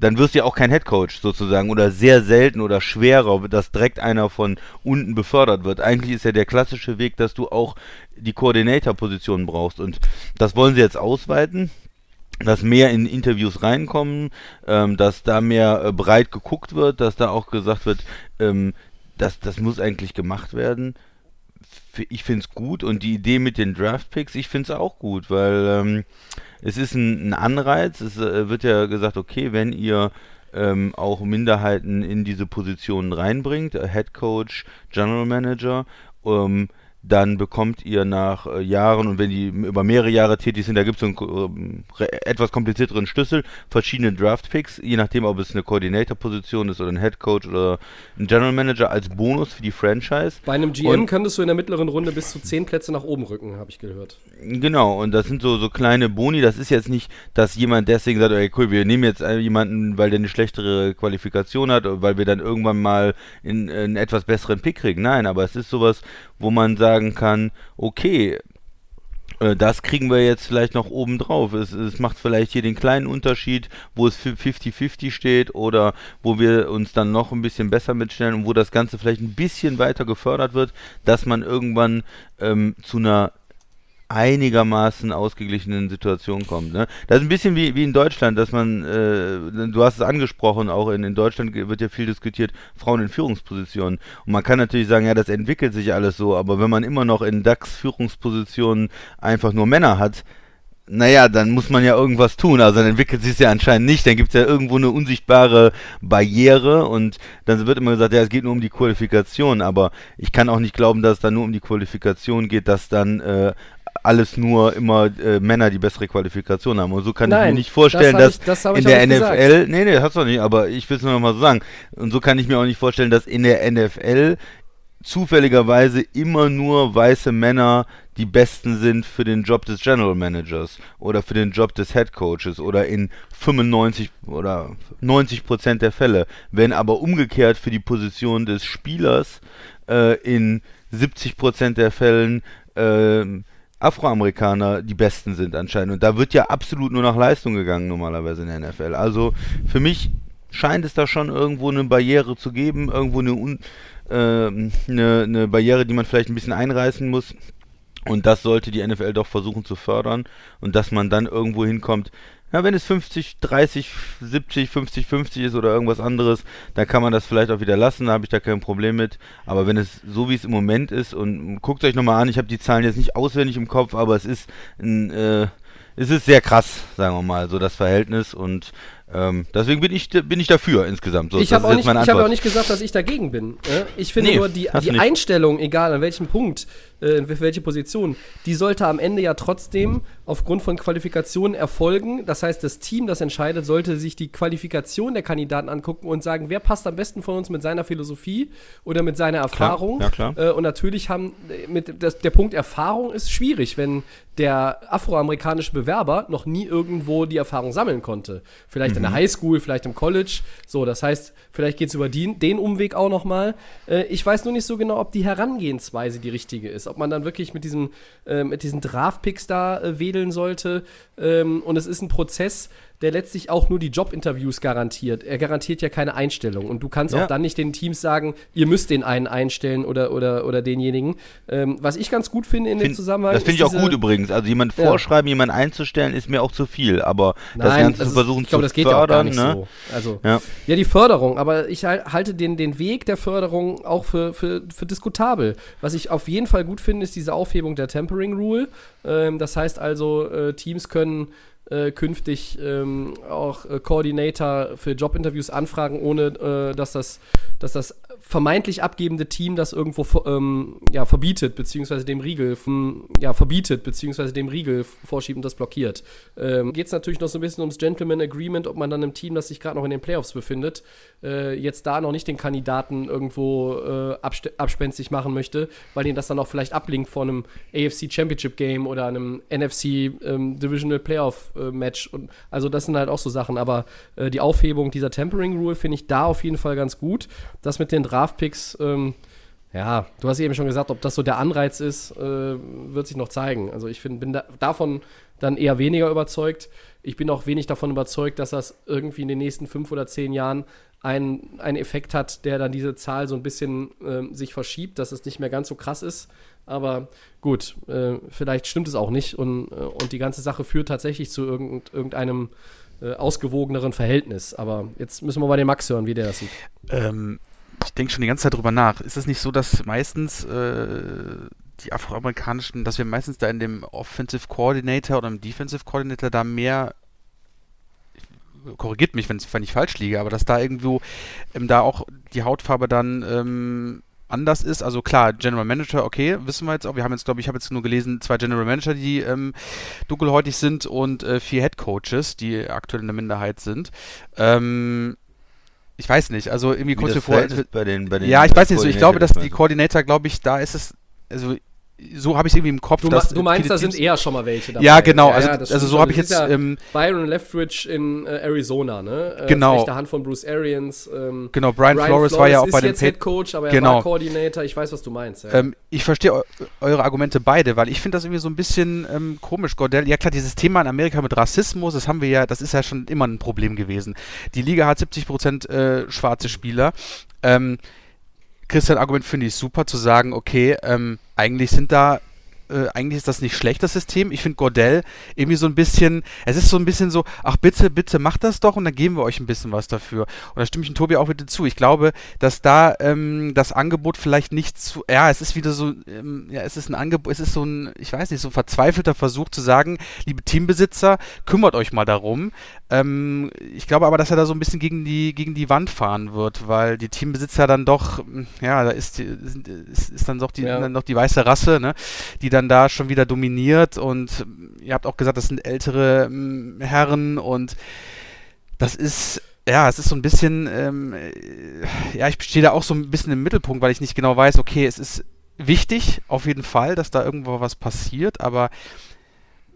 Speaker 2: dann wirst du ja auch kein Headcoach sozusagen oder sehr selten oder schwerer, dass direkt einer von unten befördert wird. Eigentlich ist ja der klassische Weg, dass du auch die Koordinator-Position brauchst und das wollen sie jetzt ausweiten dass mehr in Interviews reinkommen, ähm, dass da mehr äh, breit geguckt wird, dass da auch gesagt wird, ähm, dass das muss eigentlich gemacht werden. Ich finde es gut und die Idee mit den Draft Picks, ich finde es auch gut, weil ähm, es ist ein, ein Anreiz. Es äh, wird ja gesagt, okay, wenn ihr ähm, auch Minderheiten in diese Positionen reinbringt, äh, Head Coach, General Manager, ähm, dann bekommt ihr nach äh, Jahren und wenn die über mehrere Jahre tätig sind, da gibt es so einen äh, etwas komplizierteren Schlüssel, verschiedene Draft-Picks, je nachdem, ob es eine Coordinator-Position ist oder ein Head Coach oder ein General Manager als Bonus für die Franchise.
Speaker 1: Bei einem GM und, könntest du in der mittleren Runde bis zu 10 Plätze nach oben rücken, habe ich gehört.
Speaker 2: Genau, und das sind so, so kleine Boni. Das ist jetzt nicht, dass jemand deswegen sagt, okay, cool, wir nehmen jetzt jemanden, weil der eine schlechtere Qualifikation hat, weil wir dann irgendwann mal in, in einen etwas besseren Pick kriegen. Nein, aber es ist sowas, wo man sagen kann, okay, äh, das kriegen wir jetzt vielleicht noch oben drauf. Es, es, macht vielleicht hier den kleinen Unterschied, wo es 50-50 steht oder wo wir uns dann noch ein bisschen besser mitstellen und wo das Ganze vielleicht ein bisschen weiter gefördert wird, dass man irgendwann ähm, zu einer einigermaßen ausgeglichenen Situation kommt. Ne? Das ist ein bisschen wie, wie in Deutschland, dass man, äh, du hast es angesprochen, auch in, in Deutschland wird ja viel diskutiert, Frauen in Führungspositionen. Und man kann natürlich sagen, ja, das entwickelt sich alles so, aber wenn man immer noch in DAX-Führungspositionen einfach nur Männer hat, naja, dann muss man ja irgendwas tun. Also dann entwickelt sich es ja anscheinend nicht. Dann gibt es ja irgendwo eine unsichtbare Barriere und dann wird immer gesagt, ja, es geht nur um die Qualifikation. Aber ich kann auch nicht glauben, dass es dann nur um die Qualifikation geht, dass dann äh, alles nur immer äh, Männer die bessere Qualifikation haben. Und so kann Nein, ich mir nicht vorstellen, das dass ich, das in der NFL, gesagt. nee, nee, hast du nicht, aber ich will es nur noch mal so sagen. Und so kann ich mir auch nicht vorstellen, dass in der NFL zufälligerweise immer nur weiße Männer die besten sind für den Job des General Managers oder für den Job des Head Coaches oder in 95 oder 90 Prozent der Fälle. Wenn aber umgekehrt für die Position des Spielers äh, in 70 Prozent der Fällen äh, Afroamerikaner die Besten sind anscheinend. Und da wird ja absolut nur nach Leistung gegangen normalerweise in der NFL. Also für mich scheint es da schon irgendwo eine Barriere zu geben, irgendwo eine, äh, eine, eine Barriere, die man vielleicht ein bisschen einreißen muss. Und das sollte die NFL doch versuchen zu fördern und dass man dann irgendwo hinkommt, ja, wenn es 50, 30, 70, 50, 50 ist oder irgendwas anderes, dann kann man das vielleicht auch wieder lassen, da habe ich da kein Problem mit. Aber wenn es so wie es im Moment ist und guckt euch nochmal an, ich habe die Zahlen jetzt nicht auswendig im Kopf, aber es ist ein, äh, es ist sehr krass, sagen wir mal, so das Verhältnis und Ähm, deswegen bin ich, bin ich dafür insgesamt. So,
Speaker 1: ich habe auch, nicht- ich hab auch nicht gesagt, dass ich dagegen bin. äh. Ich finde
Speaker 2: Nee,
Speaker 1: nur, die, die. Einstellung, egal an welchem Punkt, äh, welche Position, die sollte am Ende ja trotzdem aufgrund von Qualifikationen erfolgen. Das heißt, das Team, das entscheidet, sollte sich die Qualifikation der Kandidaten angucken und sagen, wer passt am besten von uns mit seiner Philosophie oder mit seiner Erfahrung.
Speaker 2: ja, klar.
Speaker 1: Äh, und natürlich haben äh, mit das, der Punkt Erfahrung ist schwierig, wenn der afroamerikanische Bewerber noch nie irgendwo die Erfahrung sammeln konnte. Vielleicht in der Highschool, vielleicht im College. So, das heißt, vielleicht geht es über die, den Umweg auch noch mal. Äh, ich weiß nur nicht so genau, ob die Herangehensweise die richtige ist. Ob man dann wirklich mit, diesem, äh, mit diesen Draftpicks da äh, wedeln sollte. Ähm, und es ist ein Prozess, der letztlich auch nur die Jobinterviews garantiert. Er garantiert ja keine Einstellung. Und du kannst
Speaker 2: Ja.
Speaker 1: auch dann nicht den Teams sagen, ihr müsst den einen einstellen oder, oder, oder denjenigen. Ähm, was ich ganz gut finde in dem
Speaker 2: Find-
Speaker 1: Zusammenhang.
Speaker 2: das finde ich auch
Speaker 1: diese-
Speaker 2: gut übrigens. Also jemand
Speaker 1: Ja.
Speaker 2: vorschreiben, jemanden einzustellen, ist mir auch zu viel. Aber das
Speaker 1: Nein,
Speaker 2: Ganze
Speaker 1: das
Speaker 2: zu
Speaker 1: ist-
Speaker 2: versuchen
Speaker 1: ich glaube,
Speaker 2: zu
Speaker 1: das geht ja auch gar
Speaker 2: fördern,
Speaker 1: nicht
Speaker 2: ne?
Speaker 1: so. Also,
Speaker 2: Ja.
Speaker 1: ja. die Förderung, aber ich hal- halte den, den Weg der Förderung auch für, für, für diskutabel. Was ich auf jeden Fall gut finde, ist diese Aufhebung der Tempering Rule. Ähm, das heißt also, äh, Teams können äh, künftig ähm, auch äh, Coordinator für Jobinterviews anfragen, ohne äh, dass, das, dass das vermeintlich abgebende Team das irgendwo ähm, ja, verbietet, beziehungsweise dem Riegel ja, verbietet, beziehungsweise dem Riegel vorschiebt und das blockiert. Ähm, Geht es natürlich noch so ein bisschen ums Gentleman Agreement, ob man dann im Team, das sich gerade noch in den Playoffs befindet, äh, jetzt da noch nicht den Kandidaten irgendwo äh, abspenstig machen möchte, weil ihn das dann auch vielleicht ablinkt von einem AFC Championship Game oder einem NFC ähm, Divisional Playoff äh, Match. Und, also das sind halt auch so Sachen. Aber äh, die Aufhebung dieser Tempering Rule finde ich da auf jeden Fall ganz gut. Das mit den Draftpicks, ähm, ja, du hast eben schon gesagt, ob das so der Anreiz ist, äh, wird sich noch zeigen. Also ich find, bin da, davon dann eher weniger überzeugt. Ich bin auch wenig davon überzeugt, dass das irgendwie in den nächsten fünf oder zehn Jahren einen, einen Effekt hat, der dann diese Zahl so ein bisschen ähm, sich verschiebt, dass es nicht mehr ganz so krass ist. Aber gut, äh, vielleicht stimmt es auch nicht und, äh, und die ganze Sache führt tatsächlich zu irgend, irgendeinem äh, ausgewogeneren Verhältnis. Aber jetzt müssen wir mal den Max hören, wie der das sieht.
Speaker 3: Ähm, ich denke schon die ganze Zeit drüber nach. Ist es nicht so, dass meistens äh, die afroamerikanischen, dass wir meistens da in dem Offensive Coordinator oder im Defensive Coordinator da mehr korrigiert mich, wenn ich falsch liege, aber dass da irgendwo ähm, da auch die Hautfarbe dann ähm, anders ist. Also klar, General Manager, okay, wissen wir jetzt auch. Wir haben jetzt, glaube ich, habe jetzt nur gelesen, zwei General Manager, die ähm, dunkelhäutig sind und äh, vier Head Coaches, die aktuell in der Minderheit sind. Ähm, ich weiß nicht, also irgendwie
Speaker 2: Wie
Speaker 3: kommt
Speaker 2: das
Speaker 3: mir vor, als
Speaker 2: Verhältnis bei den, bei den
Speaker 3: ja, ich weiß nicht so. Ich glaube, dass die Koordinator, glaube ich, da ist es, also so habe ich es irgendwie im Kopf.
Speaker 1: Du,
Speaker 3: dass
Speaker 1: du meinst, da sind eher schon mal welche dabei.
Speaker 3: Ja, genau, also-
Speaker 1: das
Speaker 3: also
Speaker 1: stimmt
Speaker 3: so habe ich
Speaker 1: ist
Speaker 3: jetzt,
Speaker 1: Ja
Speaker 3: ähm,
Speaker 1: Byron Leftwich in äh, Arizona, ne? Äh,
Speaker 3: Genau.
Speaker 1: Aus rechter Hand von Bruce Arians. Ähm,
Speaker 3: Genau, Brian Flores war ja auch bei den
Speaker 1: jetzt Head Coach, aber er
Speaker 3: Genau.
Speaker 1: war Coordinator. Ich weiß, was du meinst. Ja.
Speaker 3: Ähm, ich verstehe eu eure Argumente beide, weil ich finde das irgendwie so ein bisschen ähm, komisch, Gordell. Ja klar, dieses Thema in Amerika mit Rassismus, das haben wir ja, das ist ja schon immer ein Problem gewesen. Die Liga hat 70% äh, schwarze Spieler. Ähm, Christian Argument finde ich super zu sagen, okay, ähm, eigentlich sind da äh, eigentlich ist das nicht schlecht, das System. Ich finde Gordell irgendwie so ein bisschen, es ist so ein bisschen so, ach bitte, bitte macht das doch und dann geben wir euch ein bisschen was dafür. Und da stimme ich dem Tobi auch wieder zu. Ich glaube, dass da ähm, das Angebot vielleicht nicht zu, ja, es ist wieder so, ähm, ja, es ist ein Angebot, es ist so ein, ich weiß nicht, so ein verzweifelter Versuch zu sagen, liebe Teambesitzer, kümmert euch mal darum. Ähm, ich glaube aber, dass er da so ein bisschen gegen die, gegen die Wand fahren wird, weil die Teambesitzer dann doch, ja, da ist, die, ist, ist dann doch die,
Speaker 1: Ja.
Speaker 3: dann doch die weiße Rasse, ne, die dann da schon wieder dominiert und ihr habt auch gesagt, das sind ältere ähm, Herren und das ist, ja, es ist so ein bisschen, ähm, äh, ja, ich stehe da auch so ein bisschen im Mittelpunkt, weil ich nicht genau weiß, okay, es ist wichtig, auf jeden Fall, dass da irgendwo was passiert, aber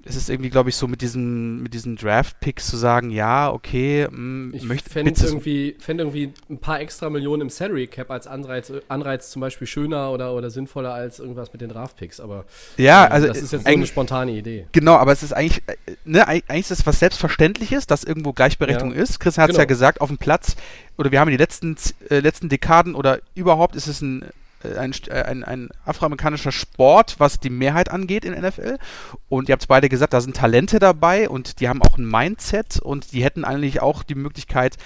Speaker 3: es ist irgendwie, glaube ich, so mit diesen, mit diesen Draft-Picks zu sagen, ja, okay, mh,
Speaker 1: ich
Speaker 3: möchte
Speaker 1: fände irgendwie, fänd irgendwie ein paar extra Millionen im Salary Cap als Anreiz, Anreiz zum Beispiel schöner oder, oder sinnvoller als irgendwas mit den Draftpicks. Aber
Speaker 3: ja,
Speaker 1: ähm,
Speaker 3: also
Speaker 1: das ist jetzt eine spontane Idee.
Speaker 3: Genau, aber es ist eigentlich, äh, ne, eig- eigentlich ist es was Selbstverständliches, dass irgendwo Gleichberechtigung
Speaker 1: Ja.
Speaker 3: ist. Christian hat es
Speaker 1: Genau.
Speaker 3: ja gesagt, auf dem Platz, oder wir haben in den letzten, äh, letzten Dekaden oder überhaupt ist es ein, ein, St- äh, ein, ein afroamerikanischer Sport, was die Mehrheit angeht in NFL. Und ihr habt es beide gesagt, da sind Talente dabei und die haben auch ein Mindset und die hätten eigentlich auch die Möglichkeit,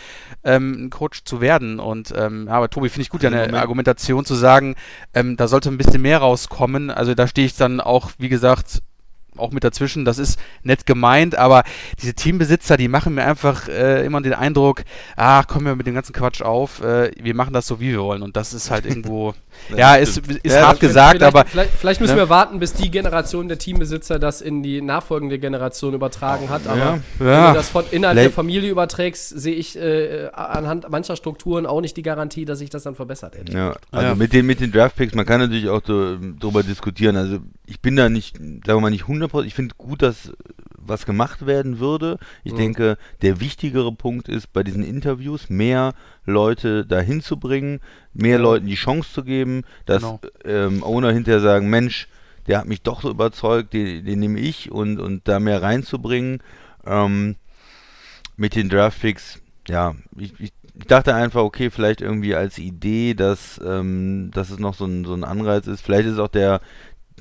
Speaker 3: ähm, ein Coach zu werden. Und ähm, aber Tobi, finde ich gut,
Speaker 2: Also
Speaker 3: deine
Speaker 2: Moment-
Speaker 3: Argumentation zu sagen, ähm, da sollte ein bisschen mehr rauskommen. Also da stehe ich dann auch, wie gesagt, auch mit dazwischen. Das ist nett gemeint, aber diese Teambesitzer, die machen mir einfach äh, immer den Eindruck, ach, kommen wir mit dem ganzen Quatsch auf, äh, wir machen das so, wie wir wollen. Und das ist halt irgendwo, ja, ist, ist
Speaker 1: Ja,
Speaker 3: hart
Speaker 1: vielleicht-
Speaker 3: gesagt,
Speaker 1: vielleicht,
Speaker 3: aber
Speaker 1: Vielleicht, vielleicht müssen
Speaker 3: ne?
Speaker 1: wir warten, bis die Generation der Teambesitzer das in die nachfolgende Generation übertragen hat. Aber
Speaker 2: Ja,
Speaker 1: wenn du das von innerhalb der Familie überträgst, sehe ich äh, anhand mancher Strukturen auch nicht die Garantie, dass sich das dann verbessert hätte.
Speaker 2: Ja, also
Speaker 3: Ja.
Speaker 2: mit den, mit den Draftpicks, man kann natürlich auch so, drüber diskutieren. Also ich bin da nicht, sagen wir mal nicht 100%, ich finde gut, dass was gemacht werden würde. Ich
Speaker 1: Mhm.
Speaker 2: denke, der wichtigere Punkt ist, bei diesen Interviews mehr Leute dahin zu bringen, mehr Leuten die Chance zu geben, dass
Speaker 3: Genau.
Speaker 2: ähm, Owner hinterher sagen, Mensch, der hat mich doch so überzeugt, den, den nehme ich und, und da mehr reinzubringen. Ähm, mit den Draftpicks, ja, ich, ich, ich dachte einfach, okay, vielleicht irgendwie als Idee, dass, ähm, dass es noch so ein, so ein Anreiz ist. Vielleicht ist auch der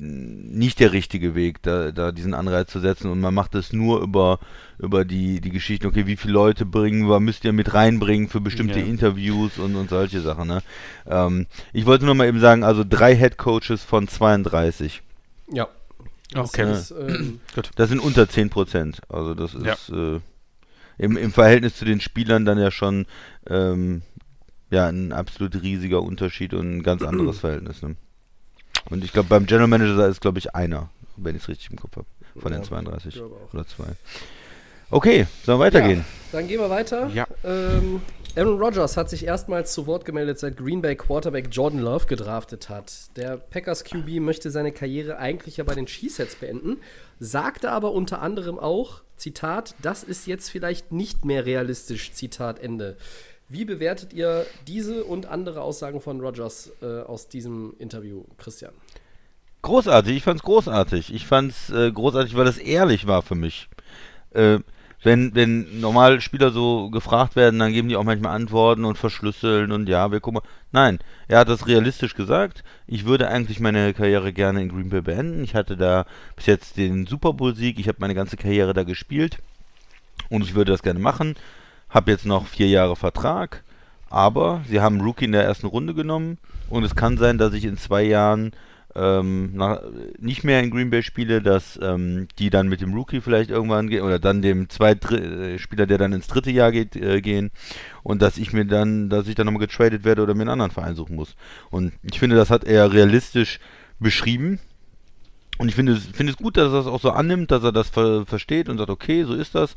Speaker 2: nicht der richtige Weg, da, da diesen Anreiz zu setzen und man macht es nur über, über die, die Geschichten, okay, wie viele Leute bringen wir, müsst ihr mit reinbringen für bestimmte
Speaker 3: Ja.
Speaker 2: Interviews und, und solche Sachen. Ne? Ähm, ich wollte nur mal eben sagen, also drei Head Coaches von 32.
Speaker 1: Ja. Das
Speaker 3: Okay.
Speaker 1: ist, ähm,
Speaker 2: Das sind unter 10 Prozent. Also das ist äh, im, im Verhältnis zu den Spielern dann ja schon ähm, ja, ein absolut riesiger Unterschied und ein ganz anderes Verhältnis. Ne? Und ich glaube, beim General Manager ist, glaube ich, einer, wenn ich es richtig im Kopf habe, von den
Speaker 1: Ja,
Speaker 2: 32
Speaker 1: glaube auch.
Speaker 2: oder zwei. Okay, sollen wir weitergehen?
Speaker 1: Ja, dann gehen wir weiter.
Speaker 3: Ja.
Speaker 1: Ähm, Aaron Rodgers hat sich erstmals zu Wort gemeldet, seit Green Bay Quarterback Jordan Love gedraftet hat. Der Packers QB möchte seine Karriere eigentlich ja bei den Cheeseheads beenden, sagte aber unter anderem auch, Zitat, das ist jetzt vielleicht nicht mehr realistisch, Zitat Ende. Wie bewertet ihr diese und andere Aussagen von Rodgers äh, aus diesem Interview, Christian?
Speaker 2: Großartig, ich fand's großartig. Ich fand's äh, großartig, weil es ehrlich war für mich. Äh, wenn, wenn normal Spieler so gefragt werden, dann geben die auch manchmal Antworten und verschlüsseln und ja, wir gucken. Nein, er hat das realistisch gesagt. Ich würde eigentlich meine Karriere gerne in Green Bay beenden. Ich hatte da bis jetzt den Super Bowl-Sieg. Ich habe meine ganze Karriere da gespielt und ich würde das gerne machen. Hab jetzt noch vier Jahre Vertrag, aber sie haben Rookie in der ersten Runde genommen und es kann sein, dass ich in zwei Jahren ähm, nach, nicht mehr in Green Bay spiele, dass ähm, die dann mit dem Rookie vielleicht irgendwann gehen oder dann dem zweiten äh, Spieler, der dann ins dritte Jahr geht, äh, gehen und dass ich mir dann, dass ich dann nochmal getradet werde oder mir einen anderen Verein suchen muss. Und ich finde, das hat er realistisch beschrieben. Und ich finde es, finde es gut, dass er das auch so annimmt, dass er das ver versteht und sagt, okay, so ist das.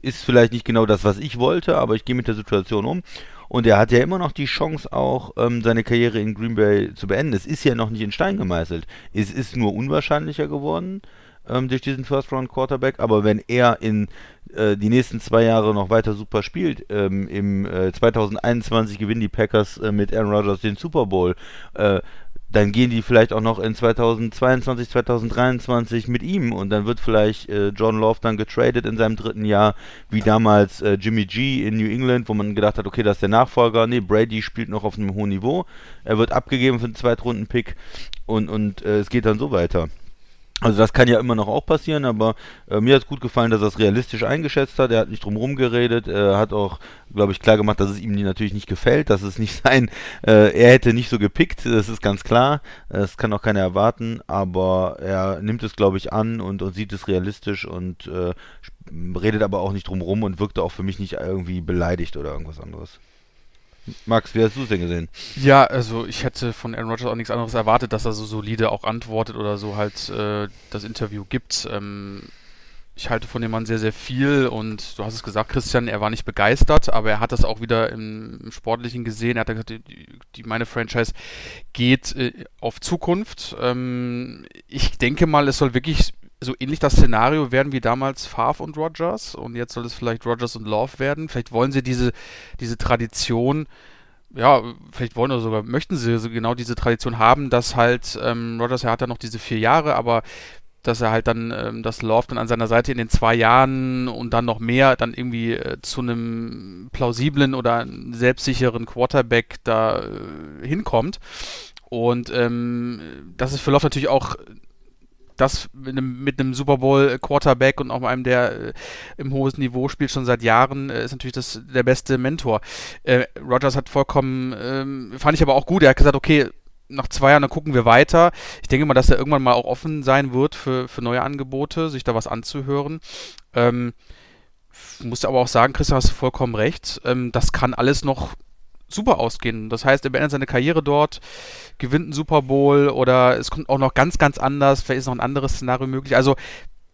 Speaker 2: Ist vielleicht nicht genau das, was ich wollte, aber ich gehe mit der Situation um. Und er hat ja immer noch die Chance, auch ähm, seine Karriere in Green Bay zu beenden. Es ist ja noch nicht in Stein gemeißelt. Es ist nur unwahrscheinlicher geworden ähm, durch diesen First-Round-Quarterback. Aber wenn er in äh, die nächsten zwei Jahre noch weiter super spielt, ähm, im äh, 2021 gewinnen die Packers äh, mit Aaron Rodgers den Super Bowl. Dann gehen die vielleicht auch noch in 2022, 2023 mit ihm und dann wird vielleicht äh, John Love dann getradet in seinem dritten Jahr, wie damals äh, Jimmy G in New England, wo man gedacht hat, okay, das ist der Nachfolger. Nee, Brady spielt noch auf einem hohen Niveau. Er wird abgegeben für einen Zweitrunden-Pick und, und äh, es geht dann so weiter. Also das kann ja immer noch auch passieren, aber äh, mir hat es gut gefallen, dass er es realistisch eingeschätzt hat. Er hat nicht drum geredet. Er hat auch, glaube ich, klar gemacht, dass es ihm natürlich nicht gefällt, dass es nicht sein, äh, er hätte nicht so gepickt, das ist ganz klar. Das kann auch keiner erwarten, aber er nimmt es, glaube ich, an und, und sieht es realistisch und äh, redet aber auch nicht drum und wirkte auch für mich nicht irgendwie beleidigt oder irgendwas anderes. Max, wie hast du es denn gesehen?
Speaker 3: Ja, also ich hätte von Aaron Rodgers auch nichts anderes erwartet, dass er so solide auch antwortet oder so halt äh, das Interview gibt. Ähm, ich halte von dem Mann sehr, sehr viel und du hast es gesagt, Christian, er war nicht begeistert, aber er hat das auch wieder im, im Sportlichen gesehen. Er hat gesagt, die, die, meine Franchise geht äh, auf Zukunft. Ähm, ich denke mal, es soll wirklich so ähnlich das Szenario werden wie damals Favre und Rodgers und jetzt soll es vielleicht Rodgers und Love werden. Vielleicht wollen sie diese, diese Tradition ja, vielleicht wollen oder sogar möchten sie so genau diese Tradition haben, dass halt ähm, Rodgers, er hat ja noch diese vier Jahre, aber dass er halt dann ähm, das Love dann an seiner Seite in den zwei Jahren und dann noch mehr dann irgendwie äh, zu einem plausiblen oder selbstsicheren Quarterback da äh, hinkommt. Und ähm, das ist für Love natürlich auch das mit einem, mit einem Super Bowl Quarterback und auch einem, der äh, im hohen Niveau spielt schon seit Jahren, äh, ist natürlich das der beste Mentor. Äh, Rogers hat vollkommen, ähm, fand ich aber auch gut, er hat gesagt, okay, nach zwei Jahren, dann gucken wir weiter. Ich denke mal, dass er irgendwann mal auch offen sein wird für, für neue Angebote, sich da was anzuhören. Ähm, muss aber auch sagen, Christian, hast du vollkommen recht. Ähm, das kann alles noch super ausgehen. Das heißt, er beendet seine Karriere dort, gewinnt einen Super Bowl oder es kommt auch noch ganz, ganz anders. Vielleicht ist noch ein anderes Szenario möglich. Also,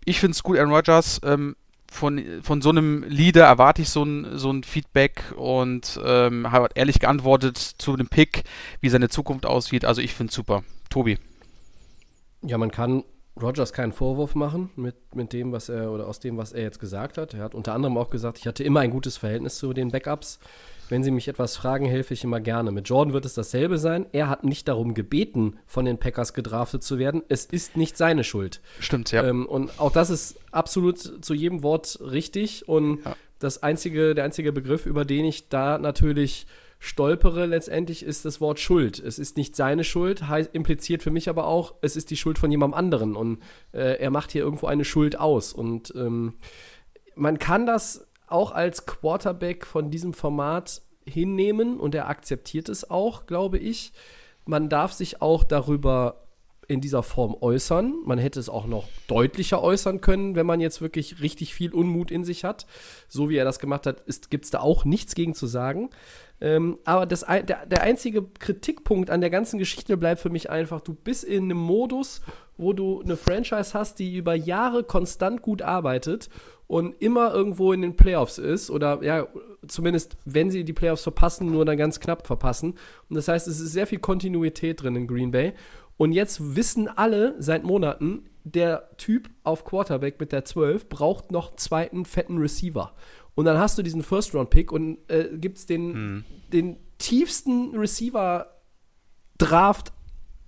Speaker 3: ich finde es gut, Aaron Rodgers. Ähm, von, von so einem Leader erwarte ich so ein, so ein Feedback und ähm, hat ehrlich geantwortet zu dem Pick, wie seine Zukunft aussieht. Also, ich finde es super. Tobi.
Speaker 1: Ja, man kann Rogers keinen Vorwurf machen mit, mit dem, was er oder aus dem, was er jetzt gesagt hat. Er hat unter anderem auch gesagt, ich hatte immer ein gutes Verhältnis zu den Backups. Wenn Sie mich etwas fragen, helfe ich immer gerne. Mit Jordan wird es dasselbe sein. Er hat nicht darum gebeten, von den Packers gedraftet zu werden. Es ist nicht seine Schuld.
Speaker 3: Stimmt, ja.
Speaker 1: Ähm, und auch das ist absolut zu jedem Wort richtig. Und
Speaker 3: Ja.
Speaker 1: das einzige, der einzige Begriff, über den ich da natürlich stolpere letztendlich, ist das Wort Schuld. Es ist nicht seine Schuld, heißt, impliziert für mich aber auch, es ist die Schuld von jemandem anderen. Und äh, er macht hier irgendwo eine Schuld aus. Und ähm, man kann das auch als Quarterback von diesem Format hinnehmen und er akzeptiert es auch, glaube ich. Man darf sich auch darüber in dieser Form äußern. Man hätte es auch noch deutlicher äußern können, wenn man jetzt wirklich richtig viel Unmut in sich hat. So wie er das gemacht hat, gibt es da auch nichts gegen zu sagen. Ähm, aber das, der, der einzige Kritikpunkt an der ganzen Geschichte bleibt für mich einfach, du bist in einem Modus, wo du eine Franchise hast, die über Jahre konstant gut arbeitet und immer irgendwo in den Playoffs ist oder ja, zumindest wenn sie die Playoffs verpassen, nur dann ganz knapp verpassen. Und das heißt, es ist sehr viel Kontinuität drin in Green Bay. Und jetzt wissen alle seit Monaten, der Typ auf Quarterback mit der 12 braucht noch einen zweiten fetten Receiver. Und dann hast du diesen First-Round-Pick und äh, gibt es den, den tiefsten Receiver-Draft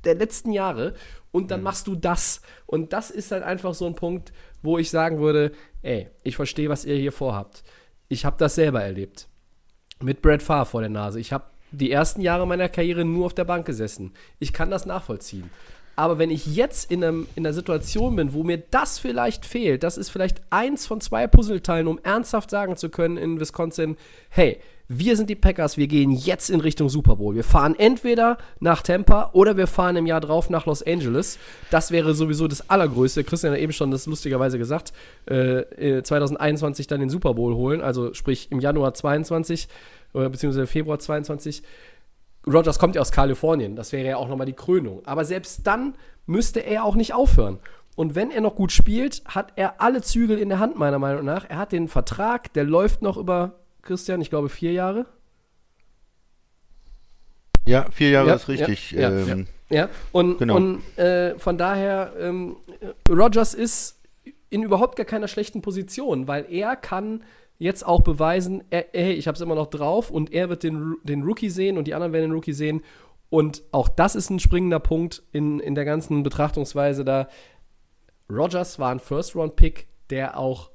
Speaker 1: der letzten Jahre und dann machst du das. Und das ist halt einfach so ein Punkt, wo ich sagen würde, ey, ich verstehe, was ihr hier vorhabt. Ich habe das selber erlebt. Mit Brad Farr vor der Nase. Ich habe die ersten Jahre meiner Karriere nur auf der Bank gesessen. Ich kann das nachvollziehen. Aber wenn ich jetzt in, einem, in einer Situation bin, wo mir das vielleicht fehlt, das ist vielleicht eins von zwei Puzzleteilen, um ernsthaft sagen zu können in Wisconsin, hey, wir sind die Packers, wir gehen jetzt in Richtung Super Bowl. Wir fahren entweder nach Tampa oder wir fahren im Jahr drauf nach Los Angeles. Das wäre sowieso das Allergrößte. Christian hat eben schon das lustigerweise gesagt, äh, äh, 2021 dann den Super Bowl holen, also sprich im Januar 22 oder beziehungsweise Februar 22. Rogers kommt ja aus Kalifornien, das wäre ja auch nochmal die Krönung. Aber selbst dann müsste er auch nicht aufhören. Und wenn er noch gut spielt, hat er alle Zügel in der Hand, meiner Meinung nach. Er hat den Vertrag, der läuft noch über, Christian, ich glaube, vier Jahre.
Speaker 2: Ja, vier Jahre
Speaker 1: Ja,
Speaker 2: ist richtig.
Speaker 1: ja, ja,
Speaker 2: ähm,
Speaker 1: Ja, und,
Speaker 2: Genau.
Speaker 1: und äh, von daher, ähm, Rogers ist in überhaupt gar keiner schlechten Position, weil er kann jetzt auch beweisen, hey, ich habe es immer noch drauf und er wird den, den Rookie sehen und die anderen werden den Rookie sehen. Und auch das ist ein springender Punkt in, in der ganzen Betrachtungsweise da. Rogers war ein First-Round-Pick, der auch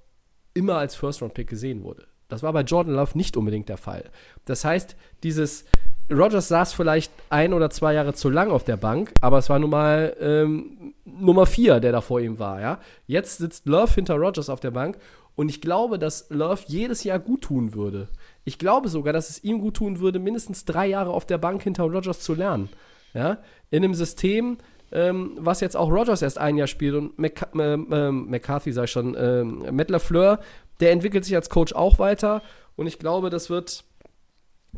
Speaker 1: immer als First-Round-Pick gesehen wurde. Das war bei Jordan Love nicht unbedingt der Fall. Das heißt, dieses Rogers saß vielleicht ein oder zwei Jahre zu lang auf der Bank, aber es war nun mal ähm, Nummer vier, der da vor ihm war. Ja? Jetzt sitzt Love hinter Rogers auf der Bank und ich glaube, dass Love jedes Jahr gut tun würde. Ich glaube sogar, dass es ihm gut tun würde, mindestens drei Jahre auf der Bank hinter Rogers zu lernen. Ja? In einem System, ähm, was jetzt auch Rogers erst ein Jahr spielt und Mc ähm, ähm, McCarthy, ich schon, ähm, Matt LaFleur, der entwickelt sich als Coach auch weiter und ich glaube, das wird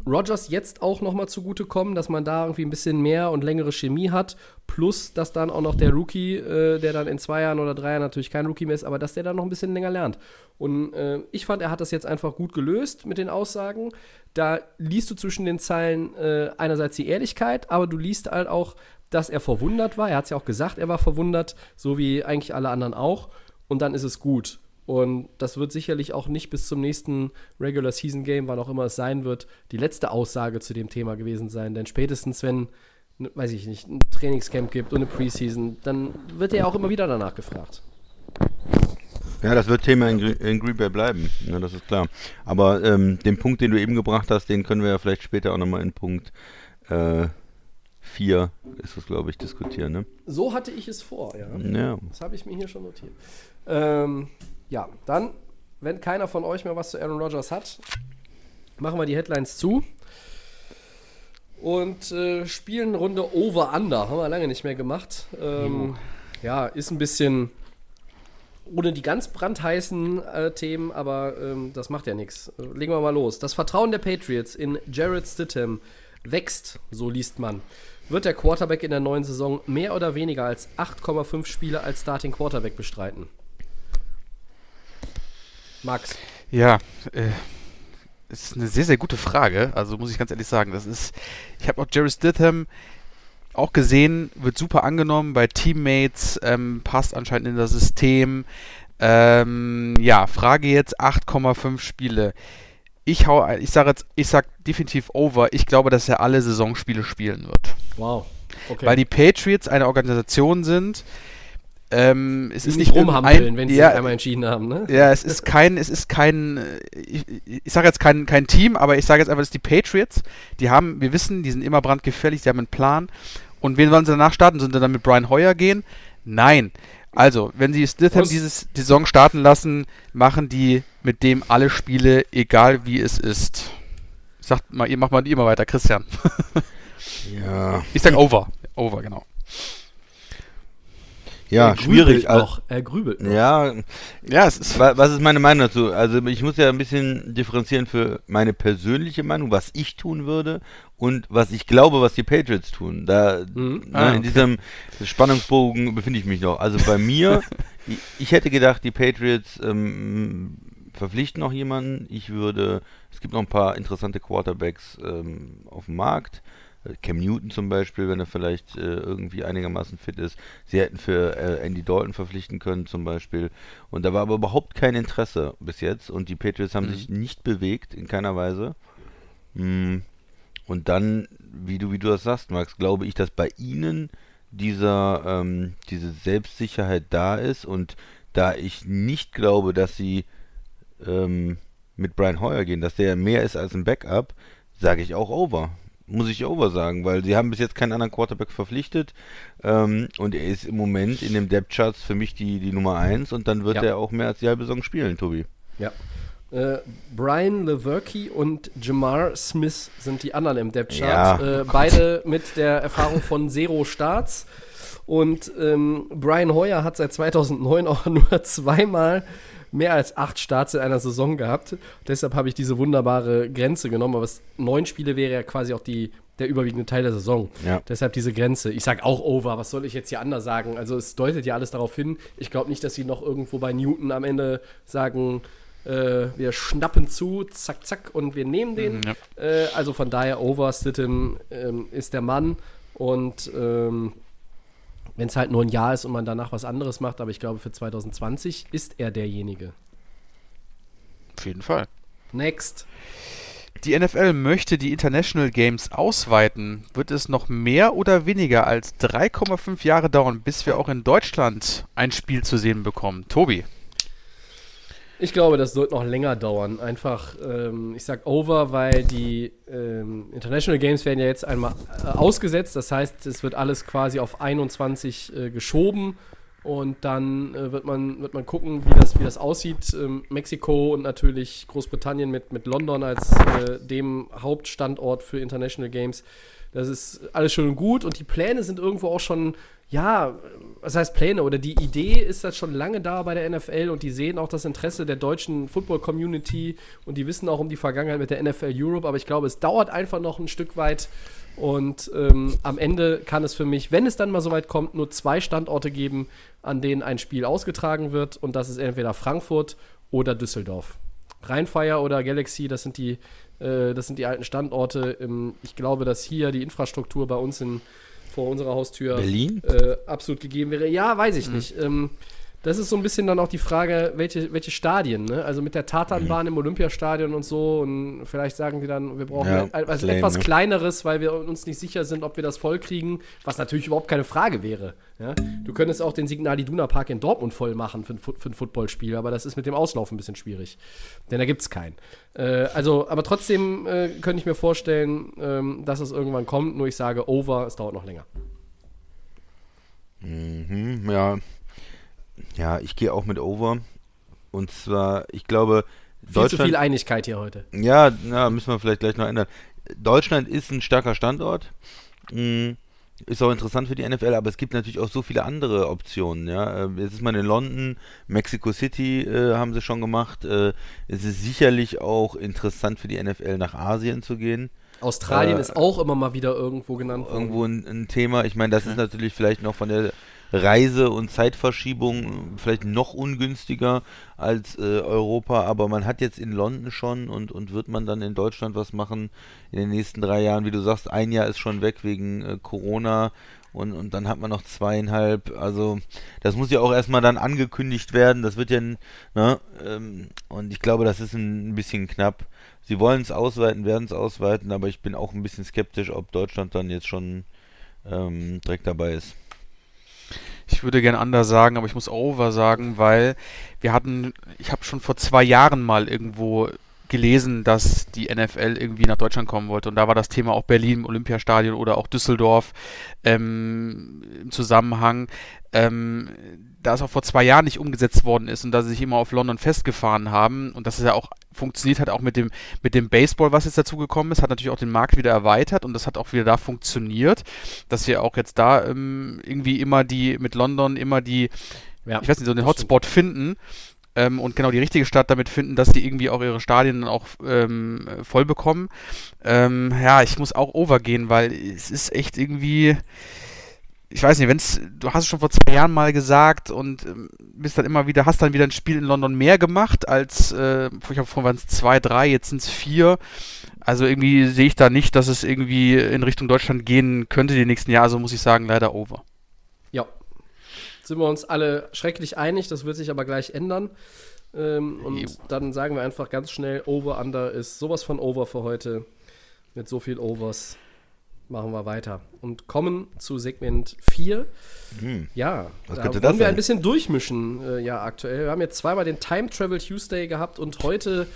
Speaker 1: Rogers jetzt auch noch mal zugutekommen, dass man da irgendwie ein bisschen mehr und längere Chemie hat, plus dass dann auch noch der Rookie, äh, der dann in zwei Jahren oder drei Jahren natürlich kein Rookie mehr ist, aber dass der dann noch ein bisschen länger lernt. Und äh, ich fand, er hat das jetzt einfach gut gelöst mit den Aussagen. Da liest du zwischen den Zeilen äh, einerseits die Ehrlichkeit, aber du liest halt auch, dass er verwundert war. Er hat es ja auch gesagt, er war verwundert, so wie eigentlich alle anderen auch. Und dann ist es gut. Und das wird sicherlich auch nicht bis zum nächsten Regular Season Game, wann auch immer es sein wird, die letzte Aussage zu dem Thema gewesen sein. Denn spätestens, wenn, ne, weiß ich nicht, ein Trainingscamp gibt und eine Preseason, dann wird er auch immer wieder danach gefragt.
Speaker 2: Ja, das wird Thema in, in Green Bay bleiben, ne, das ist klar. Aber ähm, den Punkt, den du eben gebracht hast, den können wir ja vielleicht später auch nochmal in Punkt 4, ist das glaube ich, diskutieren. Ne?
Speaker 1: So hatte ich es vor, ja.
Speaker 2: Ja.
Speaker 1: Das habe ich mir hier schon notiert. Ähm, ja, dann, wenn keiner von euch mehr was zu Aaron Rodgers hat, machen wir die Headlines zu. und äh, spielen Runde Over-Under. Haben wir lange nicht mehr gemacht. Ähm, ja, ist ein bisschen ohne die ganz brandheißen äh, Themen, aber ähm, das macht ja nichts. Legen wir mal los. Das Vertrauen der Patriots in Jared Stidham wächst, so liest man. Wird der Quarterback in der neuen Saison mehr oder weniger als 8,5 Spiele als Starting Quarterback bestreiten? Max.
Speaker 3: Ja, äh, ist eine sehr, sehr gute Frage. Also muss ich ganz ehrlich sagen, das ist. Ich habe auch Jerry Stidham auch gesehen, wird super angenommen bei Teammates, ähm, passt anscheinend in das System. Ähm, ja, Frage jetzt 8,5 Spiele. Ich hau, ich sage jetzt, ich sag definitiv over. Ich glaube, dass er alle Saisonspiele spielen wird.
Speaker 1: Wow. Okay.
Speaker 3: Weil die Patriots eine Organisation sind. Ähm, es
Speaker 1: Die
Speaker 3: ist
Speaker 1: nicht rumhampeln,
Speaker 3: irgendein-
Speaker 1: wenn sie
Speaker 3: ja,
Speaker 1: sich einmal entschieden haben, ne?
Speaker 3: ja, es ist kein, es ist kein, äh, ich, ich sage jetzt kein, kein Team, aber ich sage jetzt einfach, das ist die Patriots. Die haben, wir wissen, die sind immer brandgefährlich, die haben einen Plan. Und wen wollen sie danach starten? Sollen sie dann mit Brian Hoyer gehen? Nein. Also, wenn sie Stidham
Speaker 1: Muss-
Speaker 3: dieses die Saison starten lassen, machen die mit dem alle Spiele, egal wie es ist. Sagt mal, ihr macht mal immer weiter, Christian.
Speaker 2: Ja,
Speaker 3: Ich sag over. Over, genau.
Speaker 2: Ja
Speaker 1: er
Speaker 2: schwierig. al-
Speaker 1: noch. Er grübelt noch.
Speaker 2: Ja,
Speaker 3: Ja, ist.
Speaker 2: wa- was ist meine Meinung dazu? Also ich muss ja ein bisschen differenzieren für meine persönliche Meinung, was ich tun würde und was ich glaube, was die Patriots tun. Da
Speaker 1: Mhm.
Speaker 2: ne,
Speaker 3: Ah,
Speaker 2: in
Speaker 3: okay.
Speaker 2: diesem Spannungsbogen befinde ich mich noch. Also bei mir, ich, ich hätte gedacht, die Patriots ähm, verpflichten noch jemanden. Ich würde, es gibt noch ein paar interessante Quarterbacks ähm, auf dem Markt. Cam Newton zum Beispiel, wenn er vielleicht äh, irgendwie einigermaßen fit ist. Sie hätten für äh, Andy Dalton verpflichten können zum Beispiel. Und da war aber überhaupt kein Interesse bis jetzt. Und die Patriots haben
Speaker 3: Mhm.
Speaker 2: sich nicht bewegt, in keiner Weise. Mm. Und dann, wie du, wie du das sagst, Max, glaube ich, dass bei ihnen dieser, ähm, diese Selbstsicherheit da ist und da ich nicht glaube, dass sie ähm, mit Brian Hoyer gehen, dass der mehr ist als ein Backup, sage ich auch over. Muss ich over sagen, weil sie haben bis jetzt keinen anderen Quarterback verpflichtet ähm, und er ist im Moment in dem Depth Charts für mich die, die Nummer 1 und dann wird
Speaker 1: Ja.
Speaker 2: er auch mehr als die halbe Saison spielen, Tobi.
Speaker 1: Ja. Äh, Brian Lewerke und Jamar Smith sind die anderen im Depth Chart.
Speaker 2: Ja.
Speaker 1: Äh, beide mit der Erfahrung von Zero Starts. Und ähm, Brian Hoyer hat seit 2009 auch nur zweimal mehr als acht Starts in einer Saison gehabt. Deshalb habe ich diese wunderbare Grenze genommen. Aber es, neun Spiele wäre ja quasi auch die, der überwiegende Teil der Saison.
Speaker 2: Ja.
Speaker 1: Deshalb diese Grenze. Ich sage auch over. Was soll ich jetzt hier anders sagen? Also es deutet ja alles darauf hin. Ich glaube nicht, dass sie noch irgendwo bei Newton am Ende sagen, äh, wir schnappen zu, zack, zack, und wir nehmen den.
Speaker 3: Mhm, ja.
Speaker 1: Äh, also von daher, over Stidham ähm, ist der Mann. Und ähm, wenn es halt nur ein Jahr ist und man danach was anderes macht, aber ich glaube, für 2020 ist er derjenige.
Speaker 3: Auf jeden Fall.
Speaker 1: Next.
Speaker 3: Die NFL möchte die International Games ausweiten. Wird es noch mehr oder weniger als 3,5 Jahre dauern, bis wir auch in Deutschland ein Spiel zu sehen bekommen? Tobi.
Speaker 1: Ich glaube, das wird noch länger dauern. Einfach, ähm, ich sag over, weil die ähm, International Games werden ja jetzt einmal äh, ausgesetzt. Das heißt, es wird alles quasi auf 21 äh, geschoben. Und dann äh, wird, man, wird man gucken, wie das, wie das aussieht. Ähm, Mexiko und natürlich Großbritannien mit, mit London als äh, dem Hauptstandort für International Games. Das ist alles schön und gut. Und die Pläne sind irgendwo auch schon, ja, was heißt Pläne? Oder die Idee ist das schon lange da bei der NFL und die sehen auch das Interesse der deutschen Football-Community und die wissen auch um die Vergangenheit mit der NFL Europe. Aber ich glaube, es dauert einfach noch ein Stück weit. Und ähm, am Ende kann es für mich, wenn es dann mal so weit kommt, nur zwei Standorte geben, an denen ein Spiel ausgetragen wird. Und das ist entweder Frankfurt oder Düsseldorf. Rheinfire oder Galaxy, das sind die, äh, das sind die alten Standorte. Ähm, ich glaube, dass hier die Infrastruktur bei uns in, vor unserer Haustür
Speaker 2: Berlin?
Speaker 1: äh, absolut gegeben wäre. Ja, weiß ich nicht. Ähm, das ist so ein bisschen dann auch die Frage, welche, welche Stadien, ne? Also mit der Tatanbahn im Olympiastadion und so und vielleicht sagen die dann, wir brauchen
Speaker 2: Ja,
Speaker 1: also
Speaker 2: lame,
Speaker 1: etwas
Speaker 2: ne?
Speaker 1: kleineres, weil wir uns nicht sicher sind, ob wir das voll kriegen, was natürlich überhaupt keine Frage wäre. Ja? Du könntest auch den Signal Iduna Park in Dortmund voll machen für für ein Footballspiel, aber das ist mit dem Auslauf ein bisschen schwierig. Denn da gibt es keinen. Äh, also, aber trotzdem äh, könnte ich mir vorstellen, ähm, dass es irgendwann kommt, nur ich sage over, es dauert noch länger.
Speaker 2: Mhm, ja. Ja, ich gehe auch mit Over. Und zwar, ich glaube,
Speaker 1: Viel zu viel Einigkeit hier heute.
Speaker 2: Ja, na, müssen wir vielleicht gleich noch ändern. Deutschland ist ein starker Standort. Mm, ist auch interessant für die NFL, aber es gibt natürlich auch so viele andere Optionen. Ja, Äh, jetzt ist man in London, Mexico City äh, haben sie schon gemacht. Äh, es ist sicherlich auch interessant für die NFL nach Asien zu gehen.
Speaker 1: Australien
Speaker 2: Äh,
Speaker 1: ist auch immer mal wieder irgendwo genannt worden.
Speaker 2: Irgendwo ein, ein Thema. Ich meine, das ist natürlich vielleicht noch von der Reise- und Zeitverschiebung vielleicht noch ungünstiger als äh, Europa, aber man hat jetzt in London schon und, und wird man dann in Deutschland was machen in den nächsten drei Jahren? Wie du sagst, ein Jahr ist schon weg wegen äh, Corona und, und dann hat man noch zweieinhalb. Also das muss ja auch erstmal dann angekündigt werden. Das wird ja, ne? Ähm, und ich glaube, das ist ein, ein bisschen knapp. Sie wollen es ausweiten, werden es ausweiten, aber ich bin auch ein bisschen skeptisch, ob Deutschland dann jetzt schon ähm, direkt dabei ist.
Speaker 3: Ich würde gern anders sagen, aber ich muss over sagen, weil wir hatten, ich habe schon vor zwei Jahren mal irgendwo gelesen, dass die NFL irgendwie nach Deutschland kommen wollte. Und da war das Thema auch Berlin im Olympiastadion oder auch Düsseldorf ähm, im Zusammenhang. Ähm, da es auch vor zwei Jahren nicht umgesetzt worden ist und da sie sich immer auf London festgefahren haben und dass es ja auch funktioniert hat, auch mit dem, mit dem Baseball, was jetzt dazu gekommen ist, hat natürlich auch den Markt wieder erweitert und das hat auch wieder da funktioniert, dass wir auch jetzt da ähm, irgendwie immer die, mit London immer die,
Speaker 1: Ja,
Speaker 3: ich weiß nicht, so den Hotspot finden ähm, und genau die richtige Stadt damit finden, dass die irgendwie auch ihre Stadien dann auch ähm, voll bekommen. Ähm, ja, ich muss auch overgehen, weil es ist echt irgendwie, ich weiß nicht, wenn's, du hast es schon vor zwei Jahren mal gesagt und ähm, bist dann immer wieder, hast dann wieder ein Spiel in London mehr gemacht als, äh, ich glaube, vorher waren es zwei, drei, jetzt sind es vier. Also irgendwie sehe ich da nicht, dass es irgendwie in Richtung Deutschland gehen könnte die nächsten Jahre, also muss ich sagen, leider over.
Speaker 1: Ja. Sind wir uns alle schrecklich einig, das wird sich aber gleich ändern. Ähm, und
Speaker 3: Jo.
Speaker 1: dann sagen wir einfach ganz schnell, Over, Under ist sowas von Over für heute. Mit so viel Overs machen wir weiter. Und kommen zu Segment 4.
Speaker 2: Hm.
Speaker 1: Ja,
Speaker 2: Was
Speaker 1: da
Speaker 2: könnte
Speaker 1: wollen wir
Speaker 2: sein?
Speaker 1: ein bisschen durchmischen, äh, ja, aktuell. Wir haben jetzt zweimal den Time Travel Tuesday gehabt und heute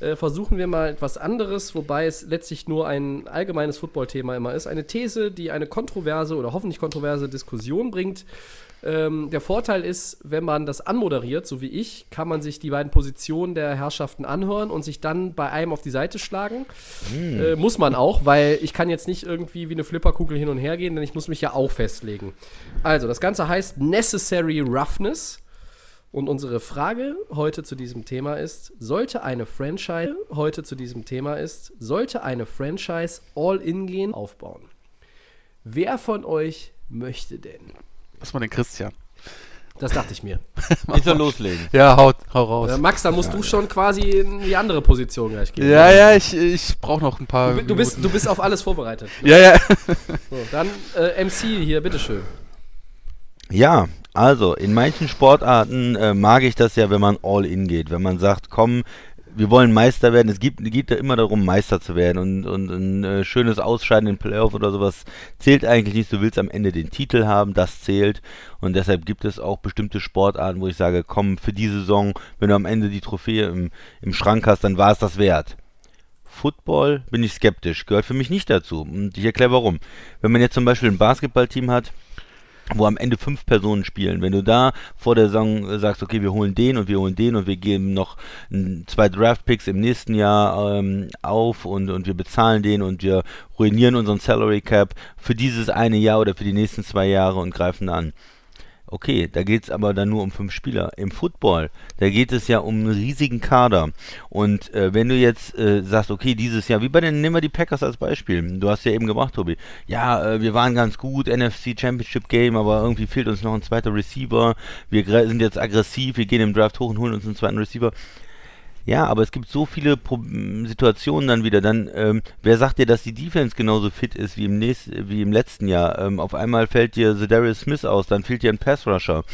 Speaker 1: äh, versuchen wir mal etwas anderes, wobei es letztlich nur ein allgemeines Football-Thema immer ist. Eine These, die eine kontroverse oder hoffentlich kontroverse Diskussion bringt. Ähm, der Vorteil ist, wenn man das anmoderiert, so wie ich, kann man sich die beiden Positionen der Herrschaften anhören und sich dann bei einem auf die Seite schlagen. Äh, muss man auch, weil ich kann jetzt nicht irgendwie wie eine Flipperkugel hin und her gehen, denn ich muss mich ja auch festlegen. Also, das Ganze heißt Necessary Roughness. Und unsere Frage heute zu diesem Thema ist, sollte eine Franchise heute zu diesem Thema ist, sollte eine Franchise All-In gehen aufbauen? Wer von euch möchte denn?
Speaker 3: Was mal den Christian.
Speaker 1: Das dachte ich mir.
Speaker 2: Nicht so loslegen.
Speaker 3: Ja, haut, hau raus.
Speaker 1: Äh, Max, da musst du schon quasi in die andere Position gleich gehen.
Speaker 3: Ja, ja, ich, ich brauche noch ein paar.
Speaker 1: Du, du, bist, du bist auf alles vorbereitet.
Speaker 3: Ja, ja.
Speaker 1: So, dann äh, MC hier, bitteschön.
Speaker 2: Ja, also in manchen Sportarten äh, mag ich das ja, wenn man all in geht, wenn man sagt, komm, wir wollen Meister werden. Es gibt, geht ja immer darum, Meister zu werden und, und ein äh, schönes Ausscheiden in Playoff oder sowas zählt eigentlich nicht. Du willst am Ende den Titel haben, das zählt und deshalb gibt es auch bestimmte Sportarten, wo ich sage, komm, für die Saison, wenn du am Ende die Trophäe im, im Schrank hast, dann war es das wert. Football bin ich skeptisch, gehört für mich nicht dazu. Und ich erkläre warum. Wenn man jetzt zum Beispiel ein Basketballteam hat, wo am Ende fünf Personen spielen. Wenn du da vor der Saison sagst, okay, wir holen den und wir holen den und wir geben noch zwei Draft-Picks im nächsten Jahr ähm, auf und, und wir bezahlen den und wir ruinieren unseren Salary Cap für dieses eine Jahr oder für die nächsten zwei Jahre und greifen an. Okay, da geht es aber dann nur um fünf Spieler. Im Football, da geht es ja um einen riesigen Kader. Und äh, wenn du jetzt äh, sagst, okay, dieses Jahr, wie bei den, nehmen wir die Packers als Beispiel. Du hast ja eben gemacht, Tobi. Ja, äh, wir waren ganz gut, NFC Championship Game, aber irgendwie fehlt uns noch ein zweiter Receiver. Wir sind jetzt aggressiv, wir gehen im Draft hoch und holen uns einen zweiten Receiver. Ja, aber es gibt so viele Pro Situationen dann wieder. Dann, ähm, wer sagt dir, dass die Defense genauso fit ist wie im, nächst, wie im letzten Jahr? Ähm, auf einmal fällt dir Zedarius Smith aus, dann fehlt dir ein Pass Rusher.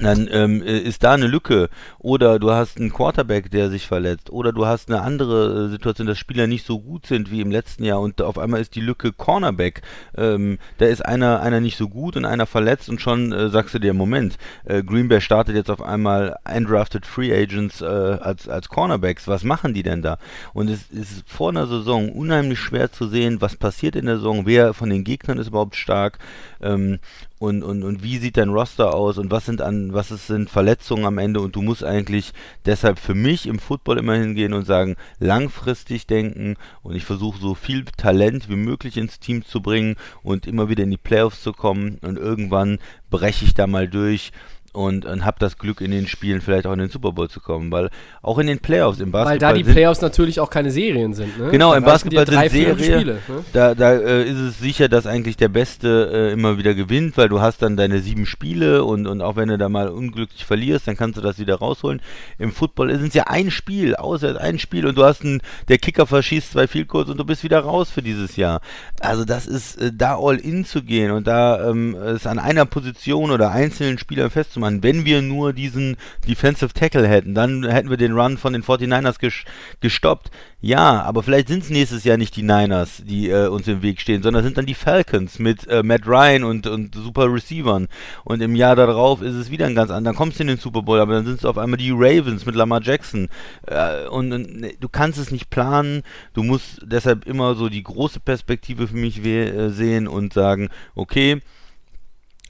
Speaker 2: Dann ähm, äh, ist da eine Lücke oder du hast einen Quarterback, der sich verletzt oder du hast eine andere äh, Situation, dass Spieler nicht so gut sind wie im letzten Jahr und auf einmal ist die Lücke Cornerback. Ähm, da ist einer, einer nicht so gut und einer verletzt und schon äh, sagst du dir, Moment, äh, Green Bay startet jetzt auf einmal undrafted Free Agents äh, als, als Cornerbacks. Was machen die denn da? Und es ist vor einer Saison unheimlich schwer zu sehen, was passiert in der Saison, wer von den Gegnern ist überhaupt stark. Ähm, und, und, und wie sieht dein Roster aus und was sind an, was es sind Verletzungen am Ende? Und du musst eigentlich deshalb für mich im Football immer hingehen und sagen, langfristig denken und ich versuche so viel Talent wie möglich ins Team zu bringen und immer wieder in die Playoffs zu kommen. Und irgendwann breche ich da mal durch und, und habe das Glück in den Spielen vielleicht auch in den Super Bowl zu kommen, weil auch in den Playoffs im Basketball
Speaker 1: Weil da die Playoffs natürlich auch keine Serien sind. Ne?
Speaker 2: Genau,
Speaker 1: Da
Speaker 2: im Basketball
Speaker 1: drei,
Speaker 2: sind Serien.
Speaker 1: Spiele. Ne?
Speaker 2: Da, da äh, ist es sicher, dass eigentlich der Beste äh, immer wieder gewinnt, weil du hast dann deine sieben Spiele und, und auch wenn du da mal unglücklich verlierst, dann kannst du das wieder rausholen. Im Football ist es ja ein Spiel, außer ein Spiel und du hast einen, der Kicker verschießt zwei viel kurz und du bist wieder raus für dieses Jahr. Also das ist äh, da all in zu gehen und da ähm, es an einer Position oder einzelnen Spielern festzumachen. Wenn wir nur diesen Defensive Tackle hätten, dann hätten wir den Run von den 49ers ges gestoppt. Ja, aber vielleicht sind es nächstes Jahr nicht die Niners, die äh, uns im Weg stehen, sondern sind dann die Falcons mit äh, Matt Ryan und, und super Receivern. Und im Jahr darauf ist es wieder ein ganz anderer. Dann kommst du in den Super Bowl, aber dann sind es auf einmal die Ravens mit Lamar Jackson. Äh, und, und ne, du kannst es nicht planen. Du musst deshalb immer so die große Perspektive für mich äh, sehen und sagen, okay,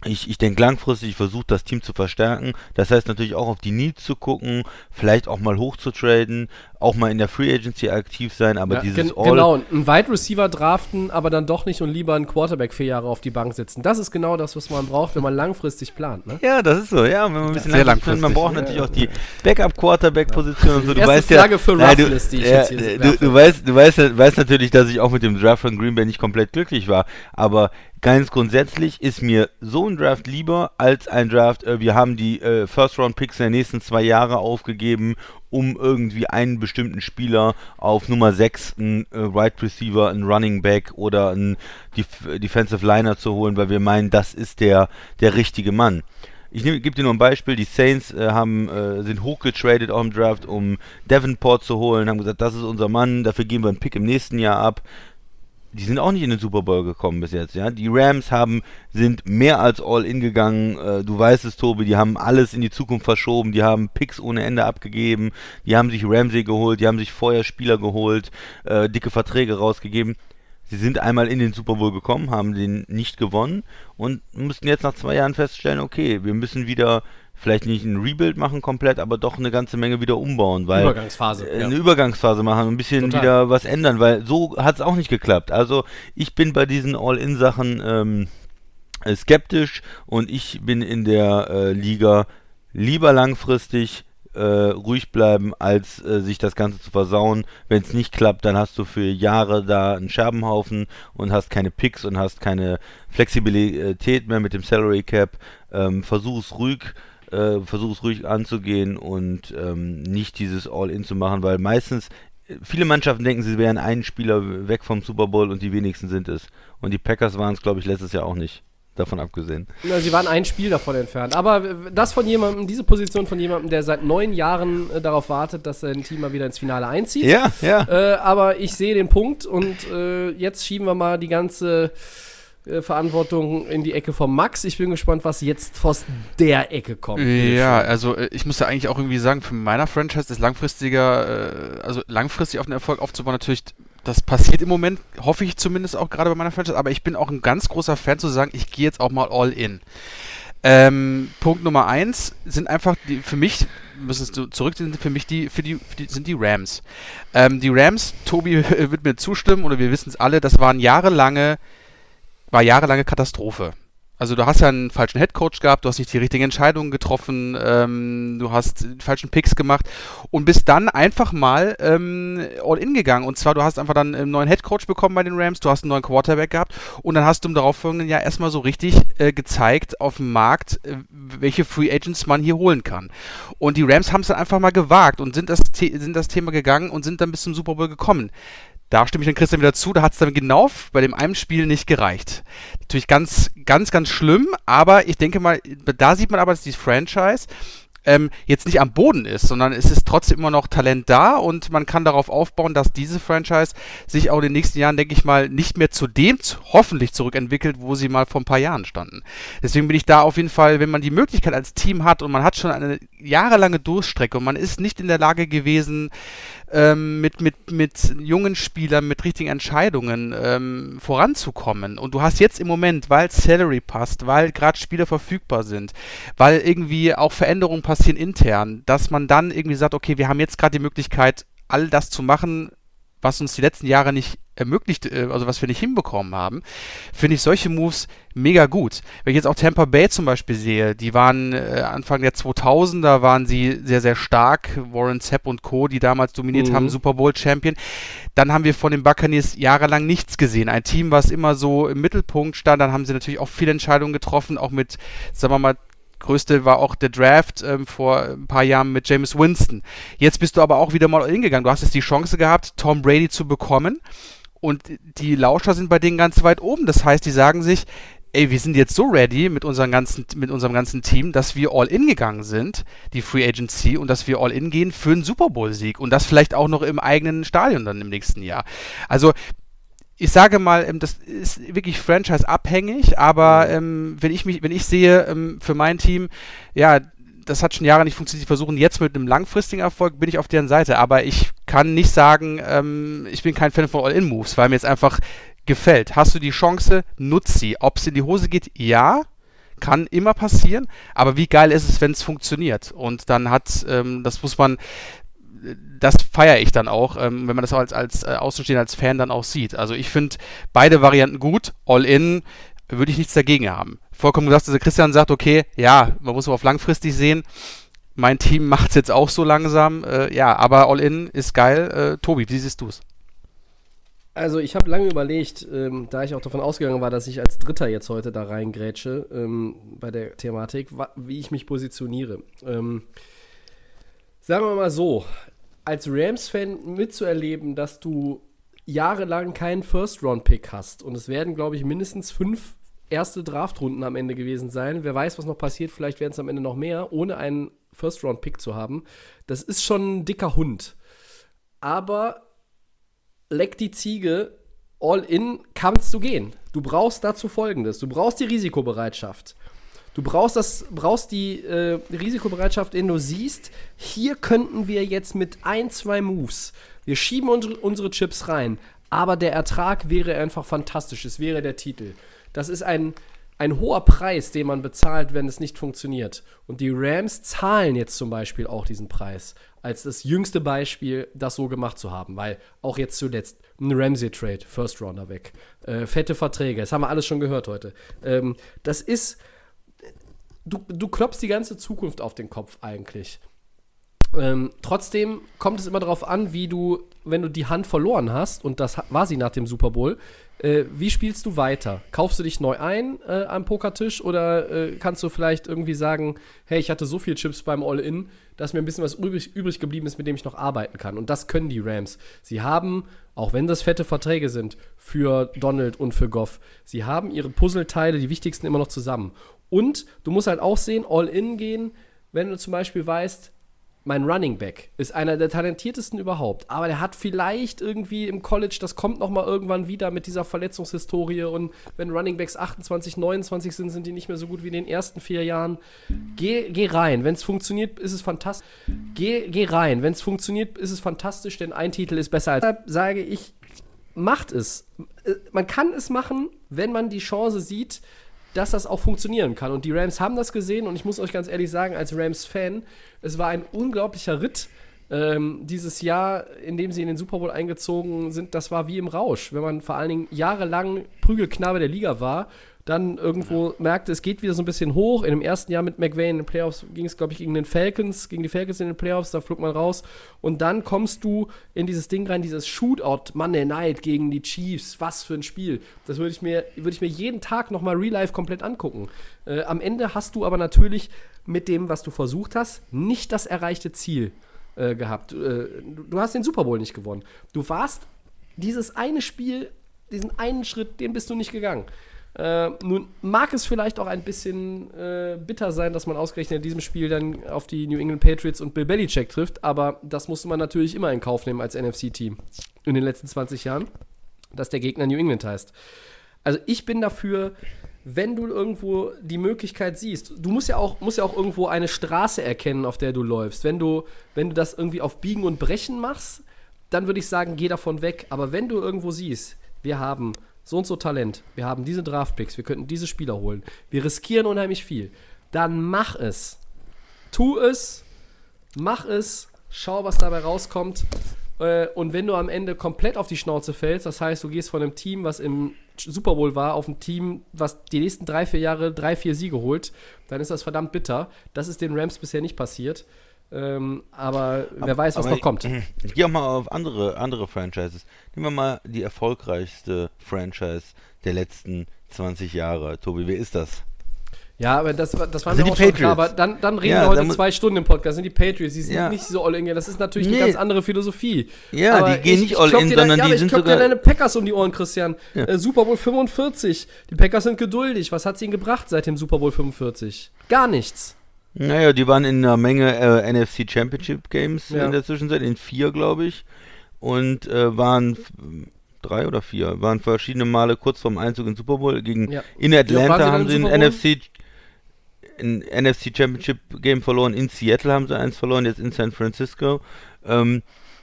Speaker 2: ich, ich denke langfristig, ich versuche das Team zu verstärken. Das heißt natürlich auch auf die Needs zu gucken, vielleicht auch mal hoch zu traden, auch mal in der Free Agency aktiv sein, aber
Speaker 1: Ja,
Speaker 2: dieses
Speaker 1: gen
Speaker 2: All
Speaker 1: genau, einen Wide Receiver draften, aber dann doch nicht und lieber einen Quarterback vier Jahre auf die Bank setzen. Das ist genau das, was man braucht, wenn man langfristig plant. Ne?
Speaker 2: Ja, das ist so, ja. Wenn man ein bisschen
Speaker 3: sehr
Speaker 2: langfristig Man
Speaker 3: langfristig.
Speaker 2: braucht natürlich auch die Backup-Quarterback-Position und so. Du weißt ja,
Speaker 1: Flagge für
Speaker 2: Nein, du,
Speaker 1: die ich
Speaker 2: ja,
Speaker 1: jetzt hier
Speaker 2: du, du, weißt, du weißt, ja- weißt natürlich, dass ich auch mit dem Draft von Green Bay nicht komplett glücklich war. Aber ganz grundsätzlich ist mir so ein Draft lieber als ein Draft. Äh, wir haben die äh, First-Round-Picks der nächsten zwei Jahre aufgegeben, um irgendwie einen bestimmten Spieler auf Nummer 6, einen äh, Right Receiver, einen Running Back oder einen Def Defensive Liner zu holen, weil wir meinen, das ist der, der richtige Mann. Ich gebe dir nur ein Beispiel. Die Saints äh, haben, äh, sind hochgetradet auch im Draft, um Davenport zu holen, haben gesagt, das ist unser Mann, dafür geben wir einen Pick im nächsten Jahr ab. Die sind auch nicht in den Super Bowl gekommen bis jetzt, ja. Die Rams haben, sind mehr als all in gegangen. Äh, du weißt es, Tobi, die haben alles in die Zukunft verschoben, die haben Picks ohne Ende abgegeben, die haben sich Ramsey geholt, die haben sich vorher Spieler geholt, äh, dicke Verträge rausgegeben. Sie sind einmal in den Super Bowl gekommen, haben den nicht gewonnen und mussten jetzt nach zwei Jahren feststellen, okay, wir müssen wieder vielleicht nicht ein Rebuild machen komplett, aber doch eine ganze Menge wieder umbauen, weil
Speaker 1: Übergangsphase.
Speaker 2: äh,
Speaker 1: ja.
Speaker 2: eine Übergangsphase machen ein bisschen
Speaker 1: Total.
Speaker 2: wieder was ändern, weil so hat es auch nicht geklappt. Also ich bin bei diesen All-In-Sachen ähm, äh, skeptisch und ich bin in der äh, Liga lieber langfristig äh, ruhig bleiben, als äh, sich das Ganze zu versauen. Wenn es nicht klappt, dann hast du für Jahre da einen Scherbenhaufen und hast keine Picks und hast keine Flexibilität mehr mit dem Salary Cap. Ähm, versuch es ruhig, äh, versuch es ruhig anzugehen und ähm, nicht dieses All-In zu machen, weil meistens viele Mannschaften denken, sie wären einen Spieler weg vom Super Bowl und die wenigsten sind es. Und die Packers waren es, glaube ich, letztes Jahr auch nicht. Davon abgesehen.
Speaker 1: Na, sie waren ein Spiel davon entfernt. Aber äh, das von jemandem, diese Position von jemandem, der seit neun Jahren äh, darauf wartet, dass sein Team mal wieder ins Finale einzieht.
Speaker 2: Ja, ja.
Speaker 1: Äh, aber ich sehe den Punkt und äh, jetzt schieben wir mal die ganze äh, Verantwortung in die Ecke von Max. Ich bin gespannt, was jetzt aus der Ecke kommt.
Speaker 3: Ja, also äh, ich muss ja eigentlich auch irgendwie sagen, für meiner Franchise ist langfristiger, äh, also langfristig auf den Erfolg aufzubauen, natürlich, das passiert im Moment, hoffe ich zumindest auch gerade bei meiner Franchise, aber ich bin auch ein ganz großer Fan zu sagen, ich gehe jetzt auch mal all in. Ähm, Punkt Nummer eins sind einfach die, für mich, müssen es zurück, sind für mich die, für die, für die sind die Rams. Ähm, die Rams, Tobi wird mir zustimmen, oder wir wissen es alle, das waren jahrelange, war jahrelange Katastrophe. Also du hast ja einen falschen Headcoach gehabt, du hast nicht die richtigen Entscheidungen getroffen, ähm, du hast falschen Picks gemacht und bist dann einfach mal ähm, all in gegangen. Und zwar, du hast einfach dann einen neuen Headcoach bekommen bei den Rams, du hast einen neuen Quarterback gehabt und dann hast du im darauffolgenden Jahr erstmal so richtig äh, gezeigt auf dem Markt, äh, welche Free Agents man hier holen kann. Und die Rams haben es dann einfach mal gewagt und sind das, sind das Thema gegangen und sind dann bis zum Super Bowl gekommen. Da stimme ich dann Christian wieder zu, da hat es dann genau bei dem einen Spiel nicht gereicht. Natürlich ganz, ganz, ganz schlimm, aber ich denke mal, da sieht man aber, dass die Franchise ähm, jetzt nicht am Boden ist, sondern es ist trotzdem immer noch Talent da und man kann darauf aufbauen, dass diese Franchise sich auch in den nächsten Jahren, denke ich mal, nicht mehr zu dem hoffentlich zurückentwickelt, wo sie mal vor ein paar Jahren standen. Deswegen bin ich da auf jeden Fall, wenn man die Möglichkeit als Team hat und man hat schon eine jahrelange Durststrecke und man ist nicht in der Lage gewesen, ähm, mit, mit, mit jungen Spielern, mit richtigen Entscheidungen ähm, voranzukommen. Und du hast jetzt im Moment, weil Salary passt, weil gerade Spieler verfügbar sind, weil irgendwie auch Veränderungen passieren intern, dass man dann irgendwie sagt, okay, wir haben jetzt gerade die Möglichkeit, all das zu machen, was uns die letzten Jahre nicht ermöglicht, äh, also was wir nicht hinbekommen haben, finde ich solche Moves mega gut. Wenn ich jetzt auch Tampa Bay zum Beispiel sehe, die waren äh, Anfang der 2000er waren sie sehr, sehr stark. Warren Zepp und Co., die damals dominiert mhm. haben, Super Bowl Champion. Dann haben wir von den Buccaneers jahrelang nichts gesehen. Ein Team, was immer so im Mittelpunkt stand. Dann haben sie natürlich auch viele Entscheidungen getroffen, auch mit, sagen wir mal, größte war auch der Draft ähm, vor ein paar Jahren mit James Winston. Jetzt bist du aber auch wieder mal hingegangen. Du hast jetzt die Chance gehabt, Tom Brady zu bekommen. Und die Lauscher sind bei denen ganz weit oben. Das heißt, die sagen sich, ey, wir sind jetzt so ready mit, unseren ganzen, mit unserem ganzen Team, dass wir all in gegangen sind, die Free Agency, und dass wir all in gehen für einen Super Bowl-Sieg. Und das vielleicht auch noch im eigenen Stadion dann im nächsten Jahr. Also ich sage mal, ähm, das ist wirklich franchise-abhängig, aber ähm, wenn ich mich, wenn ich sehe, ähm, für mein Team, ja, das hat schon Jahre nicht funktioniert. Die versuchen jetzt mit einem langfristigen Erfolg, bin ich auf deren Seite. Aber ich kann nicht sagen, ähm, ich bin kein Fan von All-In-Moves, weil mir jetzt einfach gefällt. Hast du die Chance, nutz sie. Ob es in die Hose geht, ja, kann immer passieren. Aber wie geil ist es, wenn es funktioniert? Und dann hat, ähm, das muss man, das feiere ich dann auch, ähm, wenn man das als, als äh, Außenstehender, als Fan dann auch sieht. Also ich finde beide Varianten gut. All-in würde ich nichts dagegen haben. Vollkommen gesagt, also Christian sagt, okay, ja, man muss aber auf langfristig sehen. Mein Team macht es jetzt auch so langsam. Äh, ja, aber All-in ist geil. Äh, Tobi, wie siehst du es?
Speaker 1: Also ich habe lange überlegt, ähm, da ich auch davon ausgegangen war, dass ich als Dritter jetzt heute da reingrätsche ähm, bei der Thematik, wie ich mich positioniere. Ähm, sagen wir mal so, als Rams-Fan mitzuerleben, dass du jahrelang keinen First-Round-Pick hast und es werden, glaube ich, mindestens fünf erste Draftrunden am Ende gewesen sein. Wer weiß, was noch passiert, vielleicht werden es am Ende noch mehr, ohne einen First-Round-Pick zu haben. Das ist schon ein dicker Hund. Aber leck die Ziege, all in kannst du gehen. Du brauchst dazu folgendes: Du brauchst die Risikobereitschaft. Du brauchst, das, brauchst die äh, Risikobereitschaft, in du siehst, hier könnten wir jetzt mit ein, zwei Moves, wir schieben unsere, unsere Chips rein, aber der Ertrag wäre einfach fantastisch. Es wäre der Titel. Das ist ein, ein hoher Preis, den man bezahlt, wenn es nicht funktioniert. Und die Rams zahlen jetzt zum Beispiel auch diesen Preis als das jüngste Beispiel, das so gemacht zu haben, weil auch jetzt zuletzt ein Ramsey-Trade, First Rounder weg, äh, fette Verträge, das haben wir alles schon gehört heute. Ähm, das ist du, du klopfst die ganze Zukunft auf den Kopf eigentlich. Ähm, trotzdem kommt es immer darauf an, wie du, wenn du die Hand verloren hast, und das war sie nach dem Super Bowl, äh, wie spielst du weiter? Kaufst du dich neu ein äh, am Pokertisch oder äh, kannst du vielleicht irgendwie sagen, hey, ich hatte so viel Chips beim All-In, dass mir ein bisschen was übrig, übrig geblieben ist, mit dem ich noch arbeiten kann. Und das können die Rams. Sie haben, auch wenn das fette Verträge sind, für Donald und für Goff, sie haben ihre Puzzleteile, die wichtigsten, immer noch zusammen. Und du musst halt auch sehen, all in gehen, wenn du zum Beispiel weißt, mein Running Back ist einer der talentiertesten überhaupt, aber der hat vielleicht irgendwie im College, das kommt noch mal irgendwann wieder mit dieser Verletzungshistorie und wenn Running Backs 28, 29 sind, sind die nicht mehr so gut wie in den ersten vier Jahren. Geh, geh rein, wenn es funktioniert, ist es fantastisch. Geh, geh rein, wenn es funktioniert, ist es fantastisch, denn ein Titel ist besser als. Deshalb sage ich, macht es. Äh, man kann es machen, wenn man die Chance sieht, dass das auch funktionieren kann. Und die Rams haben das gesehen und ich muss euch ganz ehrlich sagen, als Rams-Fan, es war ein unglaublicher Ritt. Ähm, dieses Jahr, in dem sie in den Super Bowl eingezogen sind, das war wie im Rausch. Wenn man vor allen Dingen jahrelang Prügelknabe der Liga war dann irgendwo merkte, es geht wieder so ein bisschen hoch. In dem ersten Jahr mit McVay in den Playoffs ging es, glaube ich, gegen den Falcons, gegen die Falcons in den Playoffs, da flog man raus. Und dann kommst du in dieses Ding rein, dieses Shootout Monday Night gegen die Chiefs. Was für ein Spiel. Das würde ich mir, würde ich mir jeden Tag nochmal Real Life komplett angucken. Äh, am Ende hast du aber natürlich mit dem, was du versucht hast, nicht das erreichte Ziel äh, gehabt. Äh, du hast den Super Bowl nicht gewonnen. Du warst dieses eine Spiel, diesen einen Schritt, den bist du nicht gegangen. Äh, nun mag es vielleicht auch ein bisschen äh, bitter sein, dass man ausgerechnet in diesem Spiel dann auf die New England Patriots und Bill Belichick trifft, aber das musste man natürlich immer in Kauf nehmen als NFC-Team in den letzten 20 Jahren, dass der Gegner New England heißt. Also ich bin dafür, wenn du irgendwo die Möglichkeit siehst, du musst ja auch, musst ja auch irgendwo eine Straße erkennen, auf der du läufst. Wenn du, wenn du das irgendwie auf Biegen und Brechen machst, dann würde ich sagen, geh davon weg. Aber wenn du irgendwo siehst, wir haben so und so Talent, wir haben diese Draftpicks, wir könnten diese Spieler holen, wir riskieren unheimlich viel, dann mach es. Tu es, mach es, schau, was dabei rauskommt. Äh, Und wenn du am Ende komplett auf die Schnauze fällst, das heißt, du gehst von einem Team, was im Super Bowl war, auf ein Team, was die nächsten drei, vier Jahre drei, vier Siege holt, dann ist das verdammt bitter. Das ist den Rams bisher nicht passiert. Ähm, aber wer weiß, was
Speaker 2: Aber
Speaker 1: noch kommt.
Speaker 2: Ich, ich gehe auch mal auf andere, andere Franchises. Nehmen wir mal die erfolgreichste Franchise der letzten 20 Jahre. Tobi, wer ist das?
Speaker 1: Ja, aber das, war- das war
Speaker 2: sind
Speaker 1: mir
Speaker 2: die
Speaker 1: auch schon klar.
Speaker 2: Patriots.
Speaker 1: Aber dann, dann reden
Speaker 2: Ja,
Speaker 1: wir heute zwei Stunden im Podcast. Das sind die Patriots, die sind
Speaker 2: Ja.
Speaker 1: nicht so all in. Das ist natürlich
Speaker 2: Nee.
Speaker 1: eine ganz andere Philosophie.
Speaker 2: Ja,
Speaker 1: Aber
Speaker 2: die gehen
Speaker 1: ich-
Speaker 2: nicht
Speaker 1: ich
Speaker 2: all in,
Speaker 1: dir
Speaker 2: sondern
Speaker 1: ja,
Speaker 2: die sind
Speaker 1: ich klopp dir
Speaker 2: sogar-
Speaker 1: deine Packers um die Ohren, Christian.
Speaker 2: Ja.
Speaker 1: Äh, Super Bowl 45. Die Packers sind geduldig. Was hat sie ihnen gebracht seit dem Super Bowl 45? Gar nichts.
Speaker 2: Naja, die waren in einer Menge äh, NFC Championship Games
Speaker 1: Ja.
Speaker 2: in der Zwischenzeit, in vier, glaube ich. Und äh, waren drei oder vier, waren verschiedene Male kurz vorm Einzug in Super Bowl. Gegen,
Speaker 1: Ja.
Speaker 2: In Atlanta
Speaker 1: dann
Speaker 2: haben sie ein? NFC, ein NFC Championship Game verloren. In Seattle haben sie eins verloren, jetzt in San Francisco. Ähm,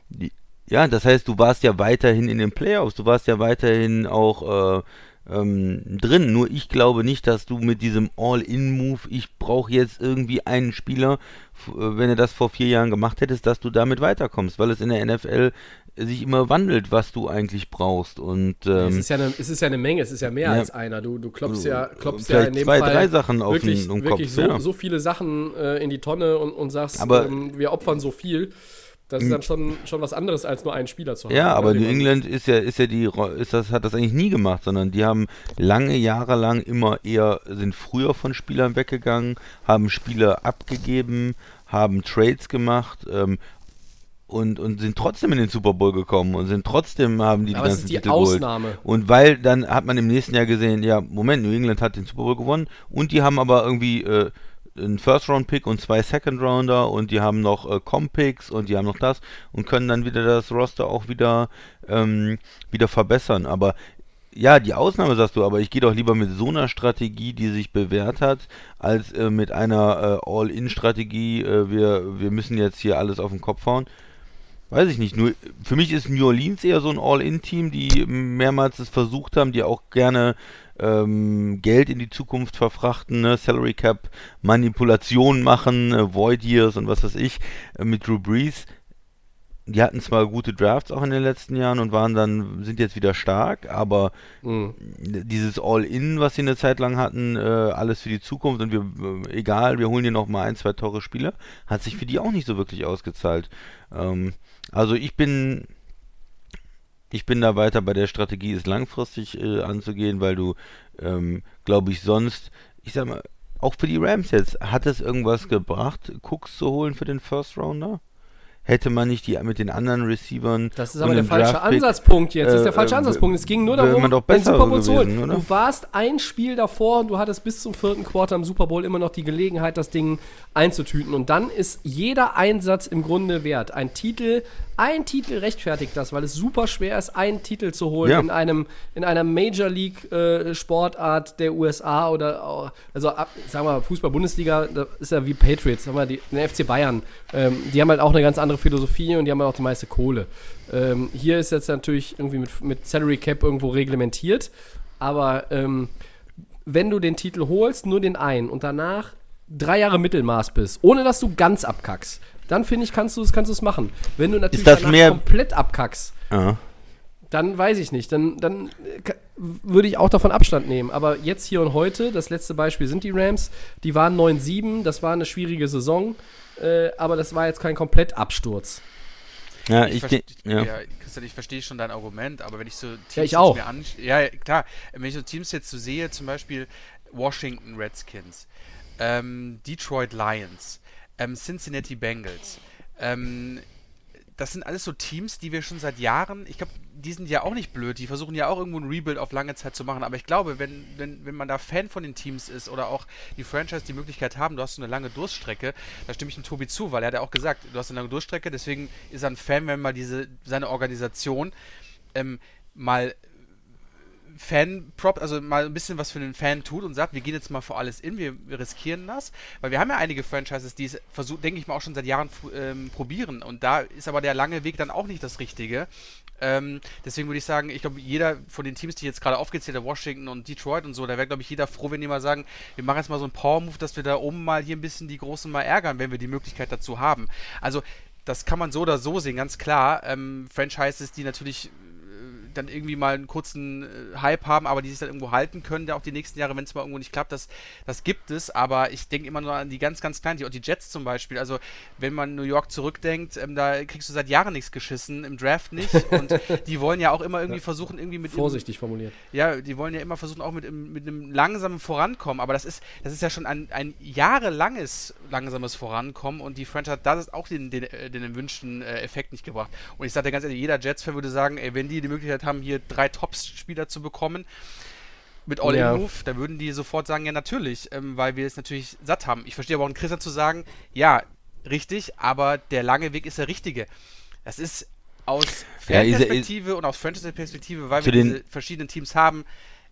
Speaker 2: die, ja, das heißt, du warst ja weiterhin in den Playoffs, du warst ja weiterhin auch äh, ähm, drin. Nur ich glaube nicht, dass du mit diesem All-In-Move, ich brauche jetzt irgendwie einen Spieler, äh, wenn du das vor vier Jahren gemacht hättest, dass du damit weiterkommst, weil es in der NFL sich immer wandelt, was du eigentlich brauchst. Und
Speaker 1: es,
Speaker 2: ähm,
Speaker 1: ist ja eine, es ist ja eine Menge, es ist ja mehr
Speaker 2: Ja.
Speaker 1: als einer. Du, du klopfst ja, klopfst ja in dem
Speaker 2: zwei,
Speaker 1: Fall
Speaker 2: drei Sachen auf
Speaker 1: wirklich,
Speaker 2: den, um
Speaker 1: wirklich
Speaker 2: Kopf.
Speaker 1: so,
Speaker 2: ja.
Speaker 1: so viele Sachen äh, in die Tonne und, und sagst,
Speaker 2: Aber-
Speaker 1: ähm, wir opfern so viel. Das ist dann schon, schon was anderes, als nur einen Spieler zu haben.
Speaker 2: Ja, aber New England ist ja, ist ja die, ist das, hat das eigentlich nie gemacht, sondern die haben lange Jahre lang immer eher, sind früher von Spielern weggegangen, haben Spieler abgegeben, haben Trades gemacht, ähm, und, und sind trotzdem in den Super Bowl gekommen und sind trotzdem, haben die die ganzen
Speaker 1: ist die
Speaker 2: Titel geholt.
Speaker 1: Ausnahme.
Speaker 2: Und weil dann hat man im nächsten Jahr gesehen, ja, Moment, New England hat den Super Bowl gewonnen und die haben aber irgendwie äh, einen First-Round-Pick und zwei Second-Rounder und die haben noch äh, Com-Picks und die haben noch das und können dann wieder das Roster auch wieder, ähm, wieder verbessern. Aber ja, die Ausnahme sagst du, aber ich gehe doch lieber mit so einer Strategie, die sich bewährt hat, als äh, mit einer äh, All-In-Strategie, äh, wir, wir müssen jetzt hier alles auf den Kopf hauen. Weiß ich nicht, nur für mich ist New Orleans eher so ein All-In-Team, die mehrmals es versucht haben, die auch gerne ähm, Geld in die Zukunft verfrachten, ne? Salary Cap Manipulation machen, äh, Void Years und was weiß ich, äh, mit Drew Brees. Die hatten zwar gute Drafts auch in den letzten Jahren und waren dann, sind jetzt wieder stark, aber
Speaker 1: Mhm.
Speaker 2: dieses All-In, was sie eine Zeit lang hatten, äh, alles für die Zukunft und wir, äh, egal, wir holen hier nochmal ein, zwei teure Spieler, hat sich für die auch nicht so wirklich ausgezahlt. Ähm, also ich bin, ich bin da weiter bei der Strategie, es langfristig äh, anzugehen, weil du, ähm, glaube ich, sonst, ich sag mal, auch für die Rams jetzt, hat es irgendwas gebracht, Cooks zu holen für den First Rounder? Hätte man nicht die mit den anderen Receivern.
Speaker 1: Das ist aber der falsche
Speaker 2: Draftpick-
Speaker 1: Ansatzpunkt jetzt. Das ist der
Speaker 2: äh,
Speaker 1: falsche
Speaker 2: äh,
Speaker 1: Ansatzpunkt. Es ging nur darum, den Super Bowl zu holen.
Speaker 2: oder?
Speaker 1: Du warst ein Spiel davor und du hattest bis zum vierten Quarter im Super Bowl immer noch die Gelegenheit, das Ding einzutüten. Und dann ist jeder Einsatz im Grunde wert. Ein Titel, ein Titel rechtfertigt das, weil es super schwer ist, einen Titel zu holen
Speaker 2: Ja.
Speaker 1: in einem in einer Major League äh, Sportart der USA oder auch, also ab, sagen wir mal, Fußball-Bundesliga, da ist ja wie Patriots, sagen wir die, den FC Bayern. Ähm, die haben halt auch eine ganz andere Philosophie und die haben halt auch die meiste Kohle. Ähm, hier ist jetzt natürlich irgendwie mit, mit Salary Cap irgendwo reglementiert, aber ähm, wenn du den Titel holst, nur den einen und danach drei Jahre Mittelmaß bist, ohne dass du ganz abkackst, dann finde ich, kannst du es kannst du's machen. Wenn du natürlich
Speaker 2: das
Speaker 1: danach
Speaker 2: mehr-
Speaker 1: komplett abkackst,
Speaker 2: Ja.
Speaker 1: dann weiß ich nicht. Dann, dann äh, würde ich auch davon Abstand nehmen. Aber jetzt hier und heute, das letzte Beispiel sind die Rams. Die waren 9-7, das war eine schwierige Saison, äh, aber das war jetzt kein Komplettabsturz.
Speaker 2: Ja,
Speaker 3: Ich,
Speaker 2: ich,
Speaker 3: verste-
Speaker 2: ja.
Speaker 3: ja. Christian, ich verstehe schon dein Argument, aber wenn ich so Teams
Speaker 1: Ja, ich
Speaker 3: jetzt
Speaker 1: auch.
Speaker 3: ja, ja, klar, wenn ich so Teams jetzt so sehe, zum Beispiel Washington Redskins, ähm, Detroit Lions, ähm, Cincinnati Bengals, ähm, das sind alles so Teams, die wir schon seit Jahren, ich glaube, die sind ja auch nicht blöd, die versuchen ja auch irgendwo ein Rebuild auf lange Zeit zu machen, aber ich glaube, wenn, wenn, wenn man da Fan von den Teams ist oder auch die Franchise die Möglichkeit haben, du hast so eine lange Durststrecke, da stimme ich dem Tobi zu, weil er hat ja auch gesagt, du hast eine lange Durststrecke, deswegen ist er ein Fan, wenn mal diese, seine Organisation ähm, mal Fan-Prop, also mal ein bisschen was für den Fan tut und sagt, wir gehen jetzt mal für alles in, wir, riskieren das. Weil wir haben ja einige Franchises, die es versuchen, denke ich mal, auch schon seit Jahren ähm, probieren. Und da ist aber der lange Weg dann auch nicht das Richtige. Ähm, deswegen würde ich sagen, ich glaube, jeder von den Teams, die jetzt gerade aufgezählt haben, Washington und Detroit und so, da wäre, glaube ich, jeder froh, wenn die mal sagen, wir machen jetzt mal so einen Power-Move, dass wir da oben mal hier ein bisschen die Großen mal ärgern, wenn wir die Möglichkeit dazu haben. Also, das kann man so oder so sehen, ganz klar. Ähm, Franchises, die natürlich dann irgendwie mal einen kurzen äh, Hype haben, aber die sich dann irgendwo halten können, der auch die nächsten Jahre, wenn es mal irgendwo nicht klappt, das, das gibt es. Aber ich denke immer nur an die ganz, ganz kleinen, die, die Jets zum Beispiel. Also, wenn man New York zurückdenkt, ähm, da kriegst du seit Jahren nichts geschissen, im Draft nicht. Und die wollen ja auch immer irgendwie versuchen, irgendwie mit.
Speaker 1: Vorsichtig im, formuliert.
Speaker 3: Ja, die wollen ja immer versuchen, auch mit, mit einem langsamen Vorankommen. Aber das ist, das ist ja schon ein, ein jahrelanges langsames Vorankommen und die Franchise hat das auch den, den, äh, den, den gewünschten äh, Effekt nicht gebracht. Und ich sage dir ganz ehrlich, jeder Jets-Fan würde sagen, ey, wenn die die Möglichkeit haben, hier drei Tops-Spieler zu bekommen, mit All-In-Move, ja. da würden die sofort sagen, ja natürlich, ähm, weil wir es natürlich satt haben. Ich verstehe aber auch einen Christian zu sagen, ja, richtig, aber der lange Weg ist der richtige. Das ist aus Fan-Perspektive ja, und aus Franchise-Perspektive, weil wir diese verschiedenen Teams haben,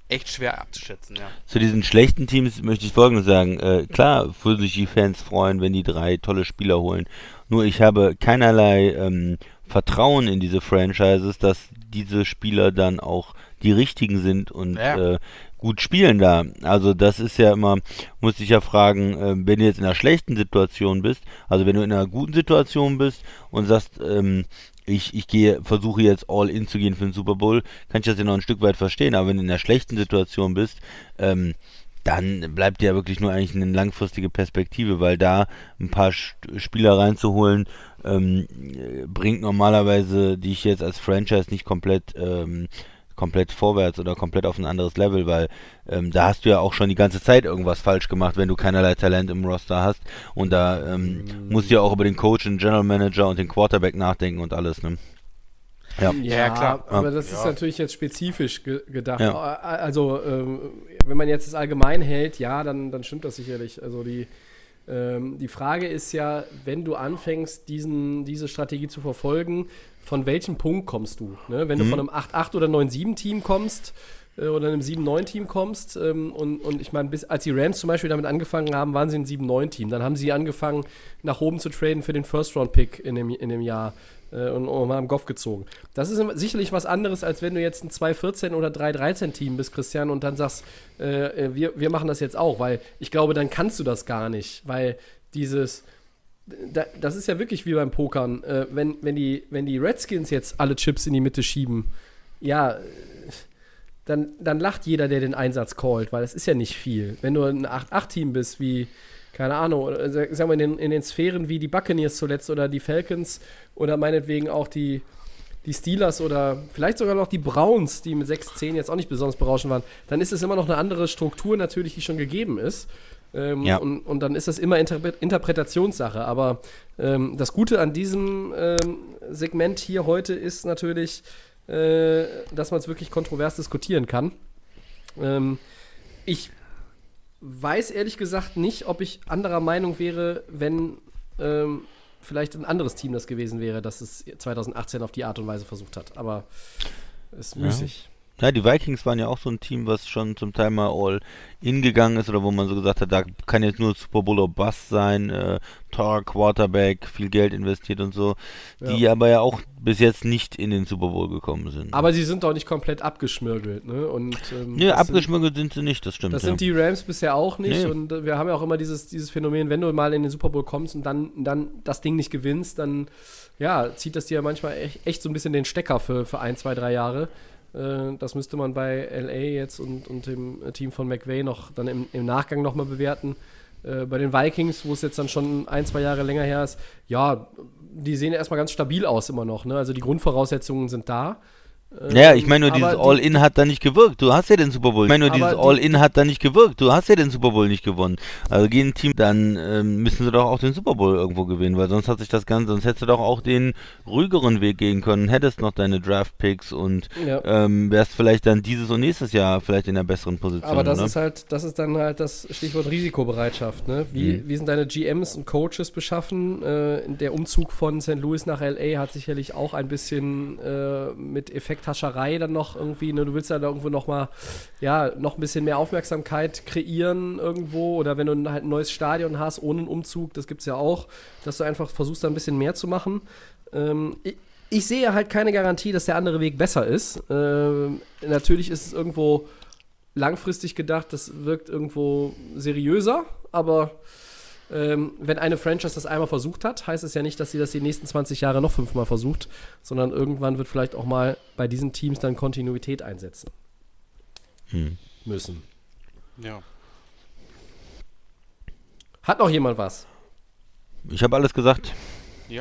Speaker 3: echt schwer abzuschätzen, ja.
Speaker 2: Zu diesen schlechten Teams möchte ich folgendes sagen. Äh, klar würden sich die Fans freuen, wenn die drei tolle Spieler holen. Nur ich habe keinerlei ähm, Vertrauen in diese Franchises, dass diese Spieler dann auch die richtigen sind und ja. äh, gut spielen da. Also das ist ja immer, muss ich ja fragen, äh, wenn du jetzt in einer schlechten Situation bist, also wenn du in einer guten Situation bist und sagst, ähm, ich, ich gehe, versuche jetzt all in zu gehen für den Super Bowl, kann ich das ja noch ein Stück weit verstehen, aber wenn du in einer schlechten Situation bist, ähm, dann bleibt ja wirklich nur eigentlich eine langfristige Perspektive, weil da ein paar Spieler reinzuholen, ähm, bringt normalerweise die ich jetzt als Franchise nicht komplett ähm, komplett vorwärts oder komplett auf ein anderes Level, weil ähm, da hast du ja auch schon die ganze Zeit irgendwas falsch gemacht, wenn du keinerlei Talent im Roster hast und da ähm, mhm. musst du ja auch über den Coach, den General Manager und den Quarterback nachdenken und alles, ne?
Speaker 1: Ja. ja, klar. Aber das ja. ist natürlich jetzt spezifisch ge gedacht. Ja. Also, ähm, wenn man jetzt das allgemein hält, ja, dann, dann stimmt das sicherlich. Also, die, ähm, die Frage ist ja, wenn du anfängst, diesen, diese Strategie zu verfolgen, von welchem Punkt kommst du? Ne? Wenn mhm. du von einem 8-8 oder 9-7-Team kommst, äh, oder einem 7-9-Team kommst. Ähm, und, und ich meine, bis als die Rams zum Beispiel damit angefangen haben, waren sie ein 7-9-Team. Dann haben sie angefangen, nach oben zu traden für den First-Round-Pick in dem, in dem Jahr äh, und, und haben Goff gezogen. Das ist sicherlich was anderes, als wenn du jetzt ein 2-14 oder 3-13-Team bist, Christian, und dann sagst, äh, äh, wir, wir machen das jetzt auch, weil ich glaube, dann kannst du das gar nicht, weil dieses da, das ist ja wirklich wie beim Pokern. Äh, wenn, wenn, die, wenn die Redskins jetzt alle Chips in die Mitte schieben, ja, dann, dann lacht jeder, der den Einsatz callt, weil es ist ja nicht viel. Wenn du ein 8-8-Team bist, wie keine Ahnung, sagen wir in den, in den Sphären wie die Buccaneers zuletzt oder die Falcons oder meinetwegen auch die, die Steelers oder vielleicht sogar noch die Browns, die mit 6-10 jetzt auch nicht besonders berauschend waren, dann ist es immer noch eine andere Struktur natürlich, die schon gegeben ist. Ähm, ja. und, und, dann ist das immer Interpre Interpretationssache. Aber ähm, das Gute an diesem ähm, Segment hier heute ist natürlich, äh, dass man es wirklich kontrovers diskutieren kann. Ähm, ich weiß ehrlich gesagt nicht, ob ich anderer Meinung wäre, wenn ähm, vielleicht ein anderes Team das gewesen wäre, das es 2018 auf die Art und Weise versucht hat. Aber es ist müßig.
Speaker 2: Ja. Ja, die Vikings waren ja auch so ein Team, was schon zum Teil mal all in gegangen ist oder wo man so gesagt hat, da kann jetzt nur Super Bowl oder Bust sein, äh, teurer Quarterback, viel Geld investiert und so, die ja. aber ja auch bis jetzt nicht in den Super Bowl gekommen sind.
Speaker 1: Aber sie sind doch nicht komplett abgeschmirgelt, ne? Und,
Speaker 2: ähm, nee, abgeschmirgelt sind, sind, sie nicht, das stimmt.
Speaker 1: Das ja. sind die Rams bisher auch nicht nee. und wir haben ja auch immer dieses, dieses Phänomen, wenn du mal in den Super Bowl kommst und dann, dann das Ding nicht gewinnst, dann ja, zieht das dir ja manchmal echt, echt so ein bisschen den Stecker für, für ein, zwei, drei Jahre. Äh, das müsste man bei LA jetzt und, und dem Team von McVay noch dann im, im Nachgang nochmal bewerten. Äh, bei den Vikings, wo es jetzt dann schon ein, zwei Jahre länger her ist, ja, die sehen erstmal ganz stabil aus immer noch. Ne? Also die Grundvoraussetzungen sind da.
Speaker 2: Ja, ich meine nur, dieses All-In hat da nicht gewirkt. Du hast ja den Super Bowl. Ich meine nur, dieses All-In hat da nicht gewirkt. Du hast ja den Super Bowl nicht gewonnen. Also gehen Team, dann ähm, müssen sie doch auch den Super Bowl irgendwo gewinnen, weil sonst hat sich das Ganze, sonst hättest du doch auch den ruhigeren Weg gehen können, hättest noch deine Draft-Picks und ja. ähm, wärst vielleicht dann dieses und nächstes Jahr vielleicht in einer besseren Position.
Speaker 1: Aber das oder? ist halt, das ist dann halt das Stichwort Risikobereitschaft. Ne? Wie, mhm. wie sind deine GMs und Coaches beschaffen? Äh, der Umzug von St. Louis nach LA hat sicherlich auch ein bisschen äh, mit Effekt Marktascherei dann noch irgendwie, ne, du willst ja da irgendwo noch mal, ja, noch ein bisschen mehr Aufmerksamkeit kreieren irgendwo oder wenn du halt ein neues Stadion hast, ohne einen Umzug, das gibt's ja auch, dass du einfach versuchst, da ein bisschen mehr zu machen. Ähm, ich, ich sehe halt keine Garantie, dass der andere Weg besser ist. Ähm, natürlich ist es irgendwo langfristig gedacht, das wirkt irgendwo seriöser, aber ähm, wenn eine Franchise das einmal versucht hat, heißt es ja nicht, dass sie das die nächsten 20 Jahre noch fünfmal versucht, sondern irgendwann wird vielleicht auch mal bei diesen Teams dann Kontinuität einsetzen
Speaker 2: Hm.
Speaker 1: müssen.
Speaker 3: Ja.
Speaker 1: Hat noch jemand was?
Speaker 2: Ich habe alles gesagt.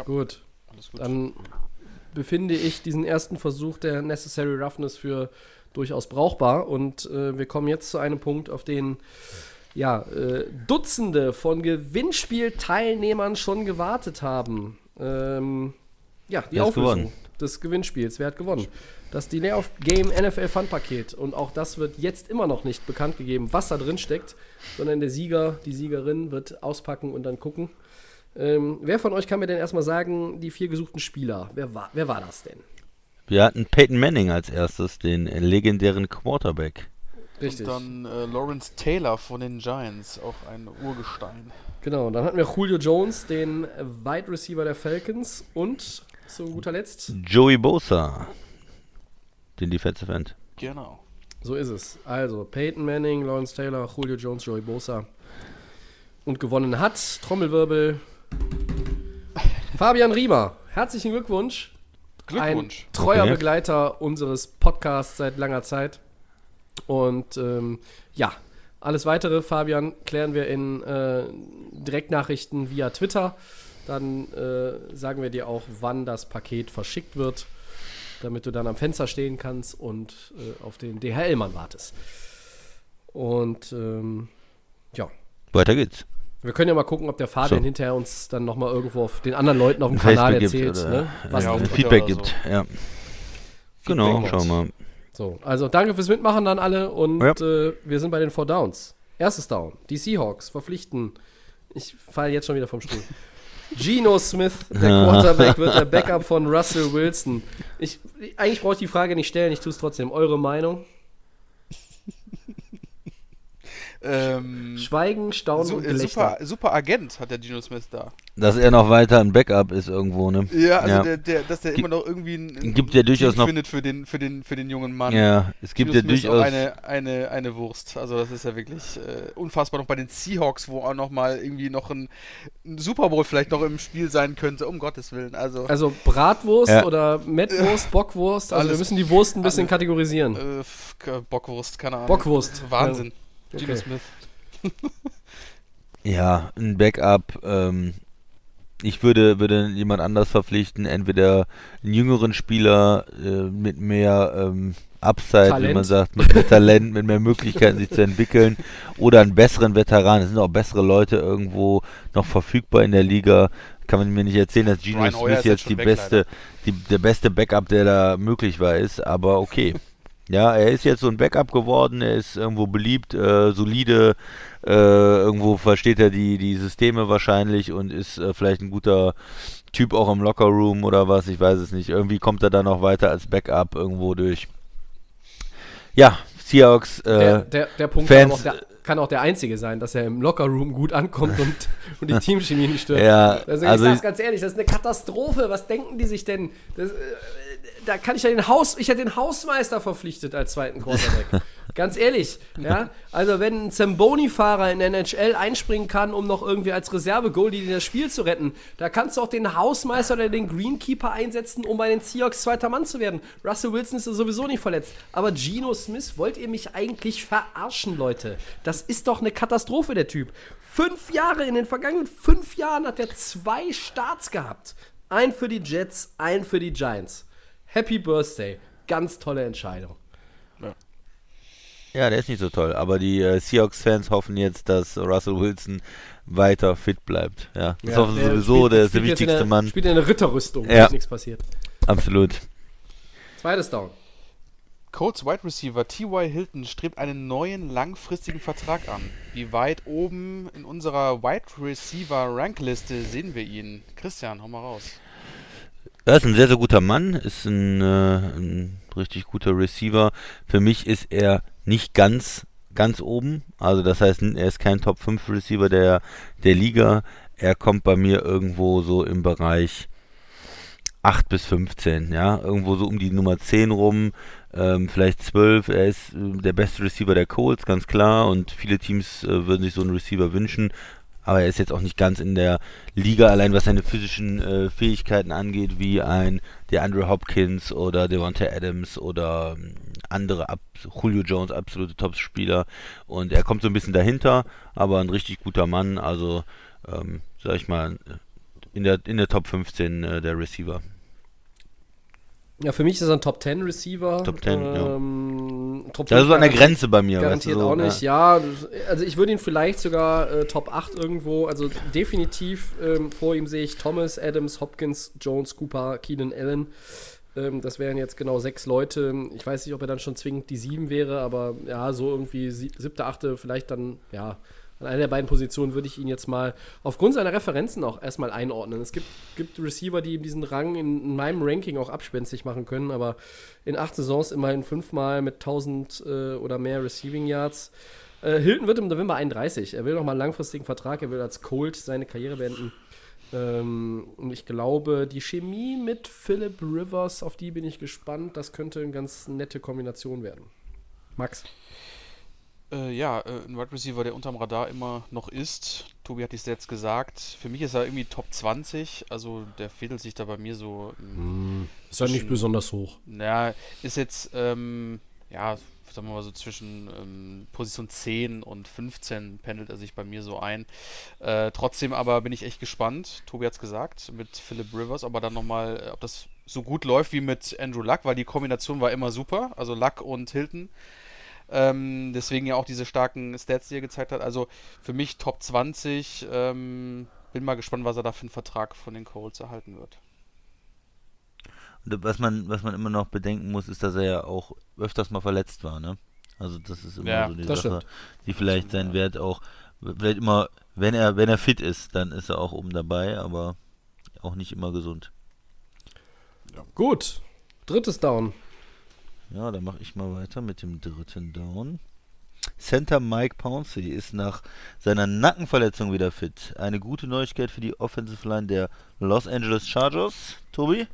Speaker 1: Gut.
Speaker 3: Alles gut.
Speaker 1: Dann befinde ich diesen ersten Versuch der Necessary Roughness für durchaus brauchbar. Und äh, wir kommen jetzt zu einem Punkt, auf den ja, äh, Dutzende von Gewinnspielteilnehmern schon gewartet haben. Ähm, ja, die
Speaker 2: Wer
Speaker 1: Auflösung
Speaker 2: gewonnen?
Speaker 1: des Gewinnspiels. Wer hat gewonnen? Das Delay of Game NFL Fun Paket. Und auch das wird jetzt immer noch nicht bekannt gegeben, was da drin steckt, sondern der Sieger, die Siegerin wird auspacken und dann gucken. Ähm, wer von euch kann mir denn erstmal sagen, die vier gesuchten Spieler, wer war, wer war das denn?
Speaker 2: Wir hatten Peyton Manning als erstes, den legendären Quarterback.
Speaker 1: Richtig.
Speaker 3: Und dann äh, Lawrence Taylor von den Giants, auch ein Urgestein.
Speaker 1: Genau, dann hatten wir Julio Jones, den Wide Receiver der Falcons und zu guter Letzt,
Speaker 2: Joey Bosa, den Defensive End.
Speaker 3: Genau.
Speaker 1: so ist es. Also Peyton Manning, Lawrence Taylor, Julio Jones, Joey Bosa. Und gewonnen hat, Trommelwirbel, Fabian Riemer. Herzlichen Glückwunsch.
Speaker 3: Glückwunsch.
Speaker 1: Ein treuer
Speaker 2: Okay.
Speaker 1: Begleiter unseres Podcasts seit langer Zeit. Und ähm, ja, alles weitere, Fabian, klären wir in äh, Direktnachrichten via Twitter. Dann äh, sagen wir dir auch, wann das Paket verschickt wird, damit du dann am Fenster stehen kannst und äh, auf den DHL-Mann wartest. Und ähm, ja,
Speaker 2: Weiter geht's.
Speaker 1: wir können ja mal gucken, ob der Fabian
Speaker 2: So.
Speaker 1: hinterher uns dann nochmal irgendwo auf den anderen Leuten auf dem Kanal erzählt,
Speaker 2: oder-
Speaker 1: ne, was
Speaker 3: Ja, Twitter
Speaker 2: Feedback
Speaker 3: oder
Speaker 2: gibt, ja. Genau, schauen wir mal.
Speaker 1: So, also danke fürs Mitmachen dann alle und
Speaker 2: Ja.
Speaker 1: äh, wir sind bei den Four Downs. Erstes Down. Die Seahawks verpflichten. Ich falle jetzt schon wieder vom Stuhl. Geno Smith, der Quarterback, wird der Backup von Russell Wilson. Ich, eigentlich brauche ich die Frage nicht stellen, ich tue es trotzdem. Eure Meinung?
Speaker 3: Ähm,
Speaker 1: Schweigen, Staunen
Speaker 3: su
Speaker 1: und
Speaker 3: äh,
Speaker 1: Gelächter.
Speaker 3: super, super Agent hat der Geno Smith da.
Speaker 2: Dass er noch weiter ein Backup ist irgendwo, ne?
Speaker 3: Ja, also
Speaker 2: Ja.
Speaker 3: Der, der, dass der
Speaker 2: Gibt-
Speaker 3: immer noch irgendwie ein,
Speaker 2: gibt ja durchaus noch-
Speaker 3: findet für den, für den, für den jungen Mann.
Speaker 2: Ja, es gibt ja
Speaker 3: Smith
Speaker 2: durchaus.
Speaker 3: eine, eine, eine Wurst. Also das ist ja wirklich äh, unfassbar. Noch bei den Seahawks, wo auch noch mal irgendwie noch ein, ein Super Bowl vielleicht noch im Spiel sein könnte, um Gottes Willen. Also
Speaker 1: Also Bratwurst
Speaker 2: Ja.
Speaker 1: oder Mettwurst, Bockwurst. Also wir
Speaker 3: Alles-
Speaker 1: müssen die Wurst ein bisschen
Speaker 3: alles-
Speaker 1: kategorisieren.
Speaker 3: äh, Bockwurst, keine Ahnung.
Speaker 1: Bockwurst.
Speaker 3: Wahnsinn. Geno
Speaker 1: Okay.
Speaker 3: Smith.
Speaker 2: Ja, ein Backup. Ähm, ich würde, würde jemand anders verpflichten, entweder einen jüngeren Spieler äh, mit mehr ähm, Upside, wie
Speaker 1: Talent.
Speaker 2: man sagt, mit mehr Talent, mit mehr Möglichkeiten, sich zu entwickeln, oder einen besseren Veteran. Es sind auch bessere Leute irgendwo noch verfügbar in der Liga. Kann man mir nicht erzählen, dass Gino Smith jetzt die
Speaker 3: weg,
Speaker 2: beste, die, der beste Backup, der da möglich war, ist, aber okay. Ja, er ist jetzt so ein Backup geworden, er ist irgendwo beliebt, äh, solide, äh, irgendwo versteht er die, die Systeme wahrscheinlich und ist äh, vielleicht ein guter Typ auch im Lockerroom oder was, ich weiß es nicht. Irgendwie kommt er da noch weiter als Backup irgendwo durch. Ja, Seahawks, äh,
Speaker 1: Der, der, der Punkt
Speaker 2: Fans-
Speaker 1: kann auch der, kann auch der einzige sein, dass er im Lockerroom gut ankommt und, und die Teamchemie nicht stört.
Speaker 2: Ja,
Speaker 1: also,
Speaker 2: also
Speaker 1: ich sag's
Speaker 2: ich-
Speaker 1: ganz ehrlich, das ist eine Katastrophe. Was denken die sich denn? Das, äh, da kann ich ja den Haus, ich hätte den Hausmeister verpflichtet als zweiten Quarterback. ganz ehrlich, ja. Also wenn ein Zamboni-Fahrer in der NHL einspringen kann, um noch irgendwie als Reserve-Goalie das Spiel zu retten, da kannst du auch den Hausmeister oder den Greenkeeper einsetzen, um bei den Seahawks zweiter Mann zu werden. Russell Wilson ist sowieso nicht verletzt. Aber Geno Smith, wollt ihr mich eigentlich verarschen, Leute? Das ist doch eine Katastrophe, der Typ. Fünf Jahre, in den vergangenen fünf Jahren hat er zwei Starts gehabt. Ein für die Jets, ein für die Giants. Happy Birthday. Ganz tolle Entscheidung.
Speaker 2: ja, der ist nicht so toll, aber die äh, Seahawks-Fans hoffen jetzt, dass Russell Wilson weiter fit bleibt. Ja, das hoffen sie sowieso,
Speaker 1: spielt-
Speaker 2: der ist der wichtigste
Speaker 1: der,
Speaker 2: Mann.
Speaker 1: Spielt in der Ritterrüstung,
Speaker 2: Ja.
Speaker 1: nichts passiert.
Speaker 2: Absolut.
Speaker 1: Zweites Down.
Speaker 3: Colts Wide Receiver T.Y. Hilton strebt einen neuen langfristigen Vertrag an. Wie weit oben in unserer Wide Receiver Rankliste sehen wir ihn? Christian, hau mal raus.
Speaker 2: Er ist ein sehr, sehr guter Mann, ist ein, äh, ein richtig guter Receiver. Für mich ist er nicht ganz, ganz oben. Also das heißt, er ist kein Top 5 Receiver der, der Liga. Er kommt bei mir irgendwo so im Bereich 8 bis 15, ja, irgendwo so um die Nummer 10 rum, ähm, vielleicht 12. Er ist äh, der beste Receiver der Colts, ganz klar, und viele Teams äh, würden sich so einen Receiver wünschen aber er ist jetzt auch nicht ganz in der Liga, allein was seine physischen äh, Fähigkeiten angeht, wie ein der Andrew Hopkins oder Devonta Adams oder ähm, andere, Ab Julio Jones, absolute Top-Spieler. Und er kommt so ein bisschen dahinter, aber ein richtig guter Mann, also ähm, sag ich mal, in der, in der Top 15 äh, der Receiver.
Speaker 1: Ja, für mich ist er ein Top 10 Receiver.
Speaker 2: Top 10,
Speaker 1: ähm,
Speaker 2: ja. Top das ist so an der Grenze bei mir.
Speaker 1: Garantiert weißt du, so, auch nicht, ja. ja. Also ich würde ihn vielleicht sogar äh, Top 8 irgendwo, also definitiv ähm, vor ihm sehe ich Thomas, Adams, Hopkins, Jones, Cooper, Keenan Allen. Ähm, das wären jetzt genau sechs Leute. Ich weiß nicht, ob er dann schon zwingend die sieben wäre, aber ja, so irgendwie siebte, achte, vielleicht dann, ja, an einer der beiden Positionen würde ich ihn jetzt mal aufgrund seiner Referenzen auch erstmal einordnen. Es gibt, gibt Receiver, die diesen Rang in, in, meinem Ranking auch abspenstig machen können, aber in acht Saisons immerhin fünfmal mit 1000 äh, oder mehr Receiving Yards. Äh, Hilton wird im November 31. Er will noch mal einen langfristigen Vertrag, er will als Colt seine Karriere beenden. Ähm, und ich glaube, die Chemie mit Philip Rivers, auf die bin ich gespannt. Das könnte eine ganz nette Kombination werden. Max.
Speaker 3: Äh, ja, äh, ein Wide Receiver, der unterm Radar immer noch ist. Tobi hat es jetzt gesagt. Für mich ist er irgendwie Top 20. Also der fädelt sich da bei mir so.
Speaker 1: Mm, ist ja nicht besonders hoch.
Speaker 3: Naja, ist jetzt, ähm, ja, sagen wir mal so zwischen ähm, Position 10 und 15 pendelt er sich bei mir so ein. Äh, trotzdem aber bin ich echt gespannt. Tobi hat es gesagt, mit Philip Rivers, aber dann nochmal, äh, ob das so gut läuft wie mit Andrew Luck, weil die Kombination war immer super. Also Luck und Hilton. Ähm, deswegen ja auch diese starken Stats, die er gezeigt hat. Also für mich Top 20. Ähm, bin mal gespannt, was er da für einen Vertrag von den Colts erhalten wird.
Speaker 2: Was man, was man immer noch bedenken muss, ist, dass er ja auch öfters mal verletzt war, ne? Also das ist immer
Speaker 3: ja,
Speaker 2: so die Sache, stimmt. die vielleicht seinen ja. Wert auch, vielleicht immer, wenn er, wenn er fit ist, dann ist er auch oben dabei, aber auch nicht immer gesund.
Speaker 1: Ja. Gut, drittes Down.
Speaker 2: Ja, dann mache ich mal weiter mit dem dritten Down. Center Mike Pouncey ist nach seiner Nackenverletzung wieder fit. Eine gute Neuigkeit für die Offensive Line der Los Angeles Chargers. Tobi?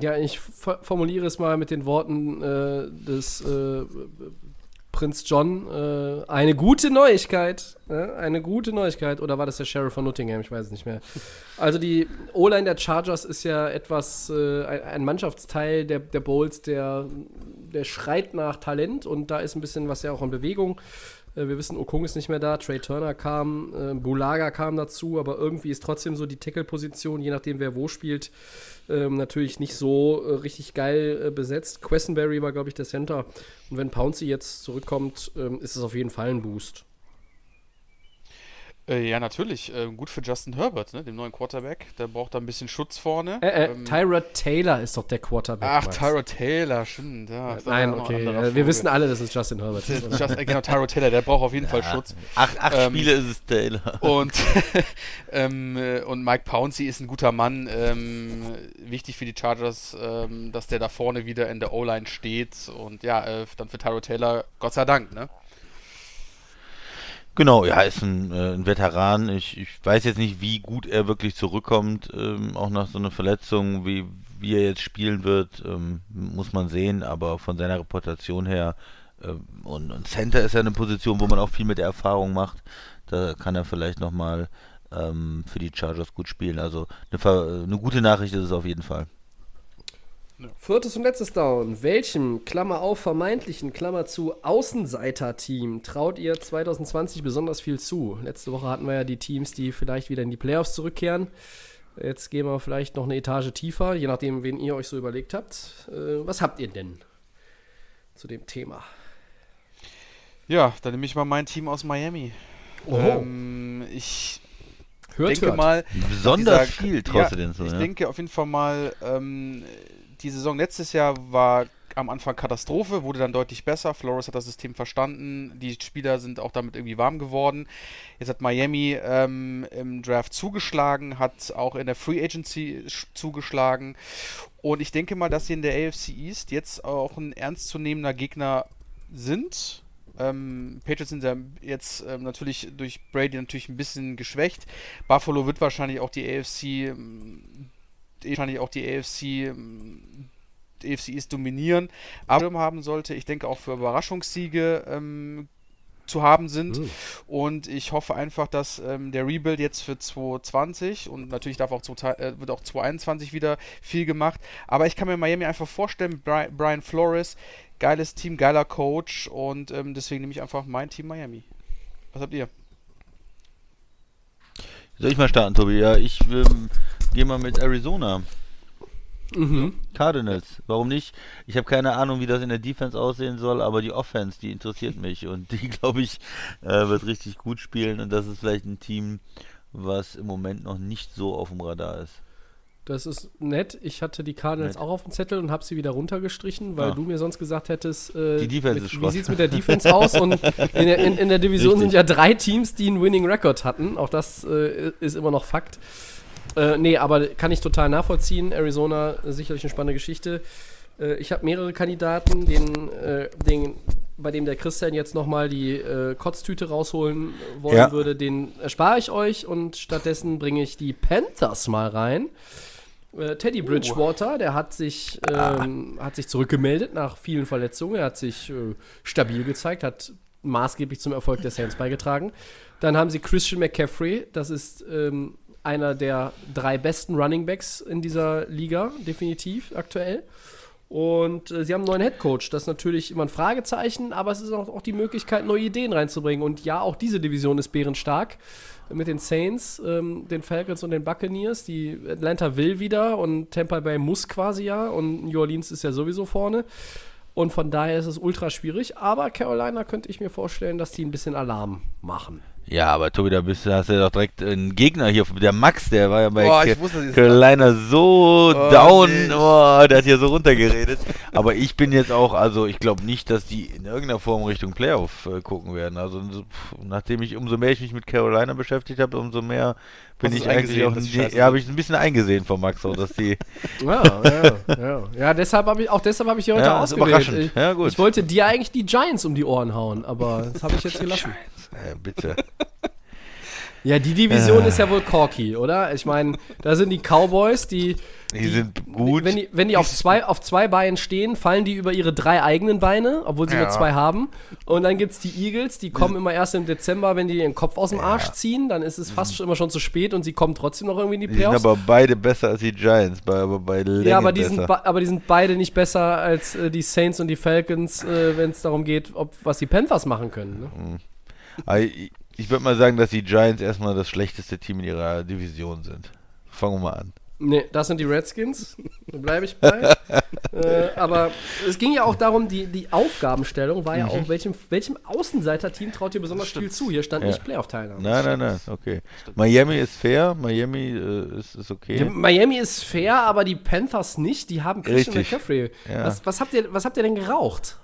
Speaker 1: Ja, ich formuliere es mal mit den Worten äh, des äh, Prinz John. Äh, eine gute Neuigkeit. eine gute Neuigkeit. Oder war das der Sheriff von Nottingham? Ich weiß es nicht mehr. Also die O-Line der Chargers ist ja etwas, äh, ein, ein, Mannschaftsteil der, der Bowls, der der schreit nach Talent und da ist ein bisschen was ja auch in Bewegung. Äh, wir wissen, Okung ist nicht mehr da, Trey Turner kam, äh, Bulaga kam dazu, aber irgendwie ist trotzdem so die Tackle-Position, je nachdem wer wo spielt, ähm, natürlich nicht so äh, richtig geil äh, besetzt. Questenberry war, glaube ich, der Center. Und wenn Pouncy jetzt zurückkommt, ähm, ist es auf jeden Fall ein Boost.
Speaker 3: Äh, ja, natürlich. Äh, gut für Justin Herbert, ne? dem neuen Quarterback. Der braucht da ein bisschen Schutz vorne.
Speaker 1: Äh, äh, ähm, Tyrod Taylor ist doch der Quarterback.
Speaker 3: Ach, Tyrod Taylor, stimmt. Ja,
Speaker 1: Nein, okay. Wir wissen alle, das ist Justin Herbert.
Speaker 3: Ist Just, genau, Tyrod Taylor, der braucht auf jeden ja. Fall Schutz.
Speaker 2: Acht, acht ähm, Spiele ist es Taylor.
Speaker 3: Und, ähm, äh, und Mike Pouncey ist ein guter Mann. Ähm, wichtig für die Chargers, ähm, dass der da vorne wieder in der O-Line steht. Und ja, dann für Tyrod Taylor, Gott sei Dank, ne?
Speaker 2: Genau, ja, ist ein, äh, ein Veteran. Ich, ich weiß jetzt nicht, wie gut er wirklich zurückkommt, ähm, auch nach so einer Verletzung, wie, wie er jetzt spielen wird, ähm, muss man sehen, aber von seiner Reputation her ähm, und, und, Center ist ja eine Position, wo man auch viel mit der Erfahrung macht. Da kann er vielleicht nochmal ähm, für die Chargers gut spielen. Also eine, eine gute Nachricht ist es auf jeden Fall.
Speaker 1: Viertes und letztes Down. Welchem, Klammer auf, vermeintlichen, Klammer zu, Außenseiter-Team traut ihr 2020 besonders viel zu? Letzte Woche hatten wir ja die Teams, die vielleicht wieder in die Playoffs zurückkehren. Jetzt gehen wir vielleicht noch eine Etage tiefer, je nachdem, wen ihr euch so überlegt habt. Äh, was habt ihr denn zu dem Thema?
Speaker 3: Ja, dann nehme ich mal mein Team aus Miami.
Speaker 1: Oh.
Speaker 3: Ähm, ich
Speaker 1: hört,
Speaker 3: denke
Speaker 1: hört.
Speaker 3: mal.
Speaker 2: Besonders viel traust
Speaker 3: ja,
Speaker 2: du denn so,
Speaker 3: Ich
Speaker 2: ja?
Speaker 3: denke auf jeden Fall mal, ähm, die Saison letztes Jahr war am Anfang Katastrophe, wurde dann deutlich besser. Flores hat das System verstanden, die Spieler sind auch damit irgendwie warm geworden. Jetzt hat Miami ähm, im Draft zugeschlagen, hat auch in der Free Agency zugeschlagen. Und ich denke mal, dass sie in der AFC East jetzt auch ein ernstzunehmender Gegner sind. Ähm, Patriots sind ja jetzt ähm, natürlich durch Brady natürlich ein bisschen geschwächt. Buffalo wird wahrscheinlich auch die AFC ähm, wahrscheinlich auch die AFC ähm, AFC East dominieren, aber haben sollte, ich denke auch für Überraschungssiege ähm, zu haben sind. Mhm. Und ich hoffe einfach, dass ähm, der Rebuild jetzt für 2020 und natürlich darf auch äh, wird auch 2021 wieder viel gemacht. Aber ich kann mir Miami einfach vorstellen, Bri Brian Flores, geiles Team, geiler Coach und ähm, deswegen nehme ich einfach mein Team Miami. Was habt ihr?
Speaker 2: Soll ich mal starten, Tobi? Ja, ich ähm, gehe mal mit Arizona. Mhm. Cardinals, warum nicht? Ich habe keine Ahnung, wie das in der Defense aussehen soll, aber die Offense, die interessiert mich und die, glaube ich, äh, wird richtig gut spielen und das ist vielleicht ein Team, was im Moment noch nicht so auf dem Radar ist.
Speaker 1: Das ist nett. Ich hatte die Cardinals nett. auch auf dem Zettel und habe sie wieder runtergestrichen, weil ah. du mir sonst gesagt hättest,
Speaker 2: äh, die Defense
Speaker 1: mit, ist wie sieht es mit der Defense aus? Und in der, in, in der Division Richtig. sind ja drei Teams, die einen Winning Record hatten. Auch das äh, ist immer noch Fakt. Äh, nee, aber kann ich total nachvollziehen. Arizona sicherlich eine spannende Geschichte. Äh, ich habe mehrere Kandidaten, den, äh, den, bei dem der Christian jetzt nochmal die äh, Kotztüte rausholen wollen ja. würde. Den erspare ich euch und stattdessen bringe ich die Panthers mal rein. Äh, Teddy uh. Bridgewater, der hat sich, ähm, hat sich zurückgemeldet nach vielen Verletzungen. Er hat sich äh, stabil gezeigt, hat maßgeblich zum Erfolg der Saints beigetragen. Dann haben sie Christian McCaffrey, das ist ähm, einer der drei besten Running Backs in dieser Liga, definitiv aktuell. Und äh, sie haben einen neuen Head Coach. Das ist natürlich immer ein Fragezeichen, aber es ist auch, auch, die Möglichkeit, neue Ideen reinzubringen. Und ja, auch diese Division ist bärenstark. Mit den Saints, ähm, den Falcons und den Buccaneers. Die Atlanta will wieder und Tampa Bay muss quasi ja. Und New Orleans ist ja sowieso vorne. Und von daher ist es ultra schwierig. Aber Carolina könnte ich mir vorstellen, dass die ein bisschen Alarm machen.
Speaker 2: Ja, aber Tobi, da bist, hast du ja doch direkt einen Gegner hier, der Max, der war ja bei Boah, Carolina so oh, down, nee. oh, der hat hier so runtergeredet. aber ich bin jetzt auch, also ich glaube nicht, dass die in irgendeiner Form Richtung Playoff äh, gucken werden. Also pff, nachdem ich, umso mehr ich mich mit Carolina beschäftigt habe, umso mehr bin ich eigentlich auch, ja, habe ich ein bisschen eingesehen von Max, auch, dass die.
Speaker 1: ja, ja, ja. Ja, deshalb habe ich, auch deshalb habe ich hier heute ja, ausgewählt. Ich, ja, gut. ich wollte dir eigentlich die Giants um die Ohren hauen, aber das habe ich jetzt gelassen.
Speaker 2: Giants, äh, bitte.
Speaker 1: Ja, die Division äh. ist ja wohl Corky, oder? Ich meine, da sind die Cowboys, die.
Speaker 2: Die, die sind gut.
Speaker 1: Wenn die, wenn die auf, zwei, auf zwei Beinen stehen, fallen die über ihre drei eigenen Beine, obwohl sie ja. nur zwei haben. Und dann gibt es die Eagles, die kommen immer erst im Dezember, wenn die ihren Kopf aus dem Arsch ja. ziehen. Dann ist es fast schon immer schon zu spät und sie kommen trotzdem noch irgendwie in die Playoffs.
Speaker 2: Die sind aber beide besser als die Giants, aber bei Längen Ja,
Speaker 1: aber die, sind, aber die sind beide nicht besser als äh, die Saints und die Falcons, äh, wenn es darum geht, ob, was die Panthers machen können. Ne? Mhm.
Speaker 2: Ich würde mal sagen, dass die Giants erstmal das schlechteste Team in ihrer Division sind. Fangen wir mal an.
Speaker 1: Nee, das sind die Redskins. Da bleibe ich bei. äh, aber es ging ja auch darum, die, die Aufgabenstellung war ja mhm. auch, welchem, welchem Außenseiter-Team traut ihr besonders viel zu? Hier stand ja. nicht Playoff-Teilnahme.
Speaker 2: Nein, nein, nein, okay. Miami ist fair, Miami äh, ist, ist okay. Ja,
Speaker 1: Miami ist fair, aber die Panthers nicht. Die haben Christian McCaffrey. Ja. Was, was, habt ihr, was habt ihr denn geraucht?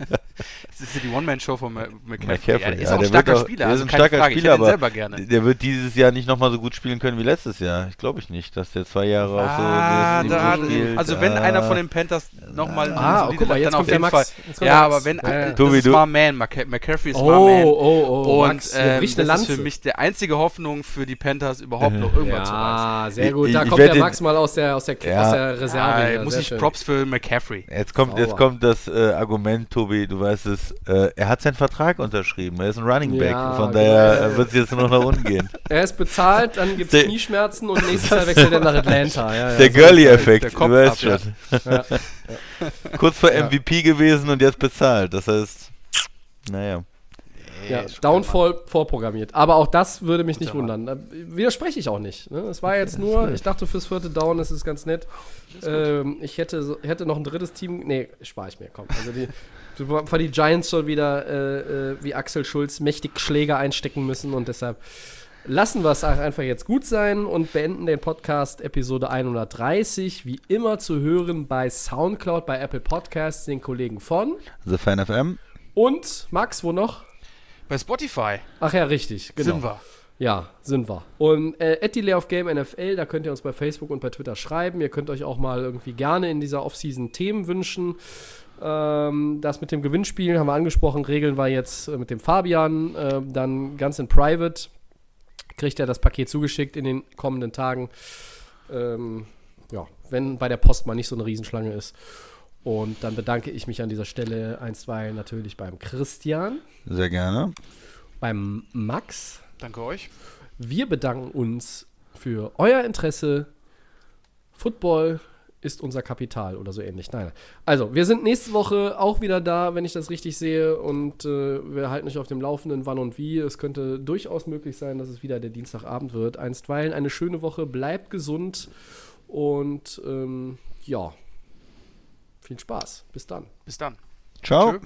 Speaker 3: Das ist ja die One-Man-Show von
Speaker 2: McCaffrey. McCaffrey. Er ist ja, auch ein starker auch, Spieler. Also ist ein starker Frage. Spieler, aber der wird dieses Jahr nicht nochmal so gut spielen können wie letztes Jahr. Ich glaube ich nicht, dass der zwei Jahre
Speaker 3: ah, auch so da, spielt. Also wenn ah. einer von den Panthers nochmal
Speaker 1: ah, oh, guck mal, jetzt kommt der Max.
Speaker 3: Ja, aber wenn ja, Tobi, das ist my man, McCaffrey ist oh, my man. Oh, oh, oh. Und Max, ähm, das ist für mich die einzige Hoffnung für die Panthers überhaupt noch irgendwann zu reißen. Ah,
Speaker 1: sehr gut. Da kommt der Max mal aus der Reserve.
Speaker 3: Muss ich Props für McCaffrey.
Speaker 2: Jetzt kommt das äh, Argument, Tobi, du weißt es, äh, er hat seinen Vertrag unterschrieben. Er ist ein Running Back. Ja, von daher genau. wird es jetzt nur noch unten gehen.
Speaker 1: Er ist bezahlt, dann gibt es Knieschmerzen und nächstes Jahr wechselt er nach Atlanta. Ja,
Speaker 2: ja, der so Girly-Effekt, du weißt schon. Kurz vor MVP gewesen und jetzt bezahlt. Das heißt, naja.
Speaker 1: Ja, Downfall vorprogrammiert. Aber auch das würde mich nicht wundern. Da widerspreche ich auch nicht. Ne? Es war jetzt nur, ich dachte fürs vierte Down ist es ganz nett. Ähm, ich hätte, hätte noch ein drittes Team. Nee, spare ich mir, komm. Also die, bevor die Giants schon wieder äh, äh, wie Axel Schulz mächtig Schläger einstecken müssen und deshalb lassen wir es einfach jetzt gut sein und beenden den Podcast Episode 130. Wie immer zu hören bei Soundcloud, bei Apple Podcasts, den Kollegen von.
Speaker 2: The Fan FM.
Speaker 1: Und Max, wo noch?
Speaker 3: Bei Spotify
Speaker 1: Ach ja, richtig. Genau.
Speaker 3: sind wir.
Speaker 1: Ja, sind wir. Und äh, at Delay of Game NFL, da könnt ihr uns bei Facebook und bei Twitter schreiben. Ihr könnt euch auch mal irgendwie gerne in dieser Offseason Themen wünschen. Ähm, das mit dem Gewinnspiel haben wir angesprochen. Regeln wir jetzt äh, mit dem Fabian. Äh, dann ganz in Private kriegt er das Paket zugeschickt in den kommenden Tagen. Ähm, ja, wenn bei der Post mal nicht so eine Riesenschlange ist. Und dann bedanke ich mich an dieser Stelle einstweilen natürlich beim Christian,
Speaker 2: Sehr gerne.
Speaker 1: beim Max.
Speaker 3: Danke euch.
Speaker 1: Wir bedanken uns für euer Interesse. Football ist unser Kapital oder so ähnlich. Nein. Also, wir sind nächste Woche auch wieder da, wenn ich das richtig sehe. Und äh, wir halten euch auf dem Laufenden, wann und wie. Es könnte durchaus möglich sein, dass es wieder der Dienstagabend wird. Einstweilen eine schöne Woche. Bleibt gesund. Und ähm, ja, viel Spaß. Bis dann.
Speaker 3: Bis dann.
Speaker 2: Ciao.
Speaker 3: Tschö.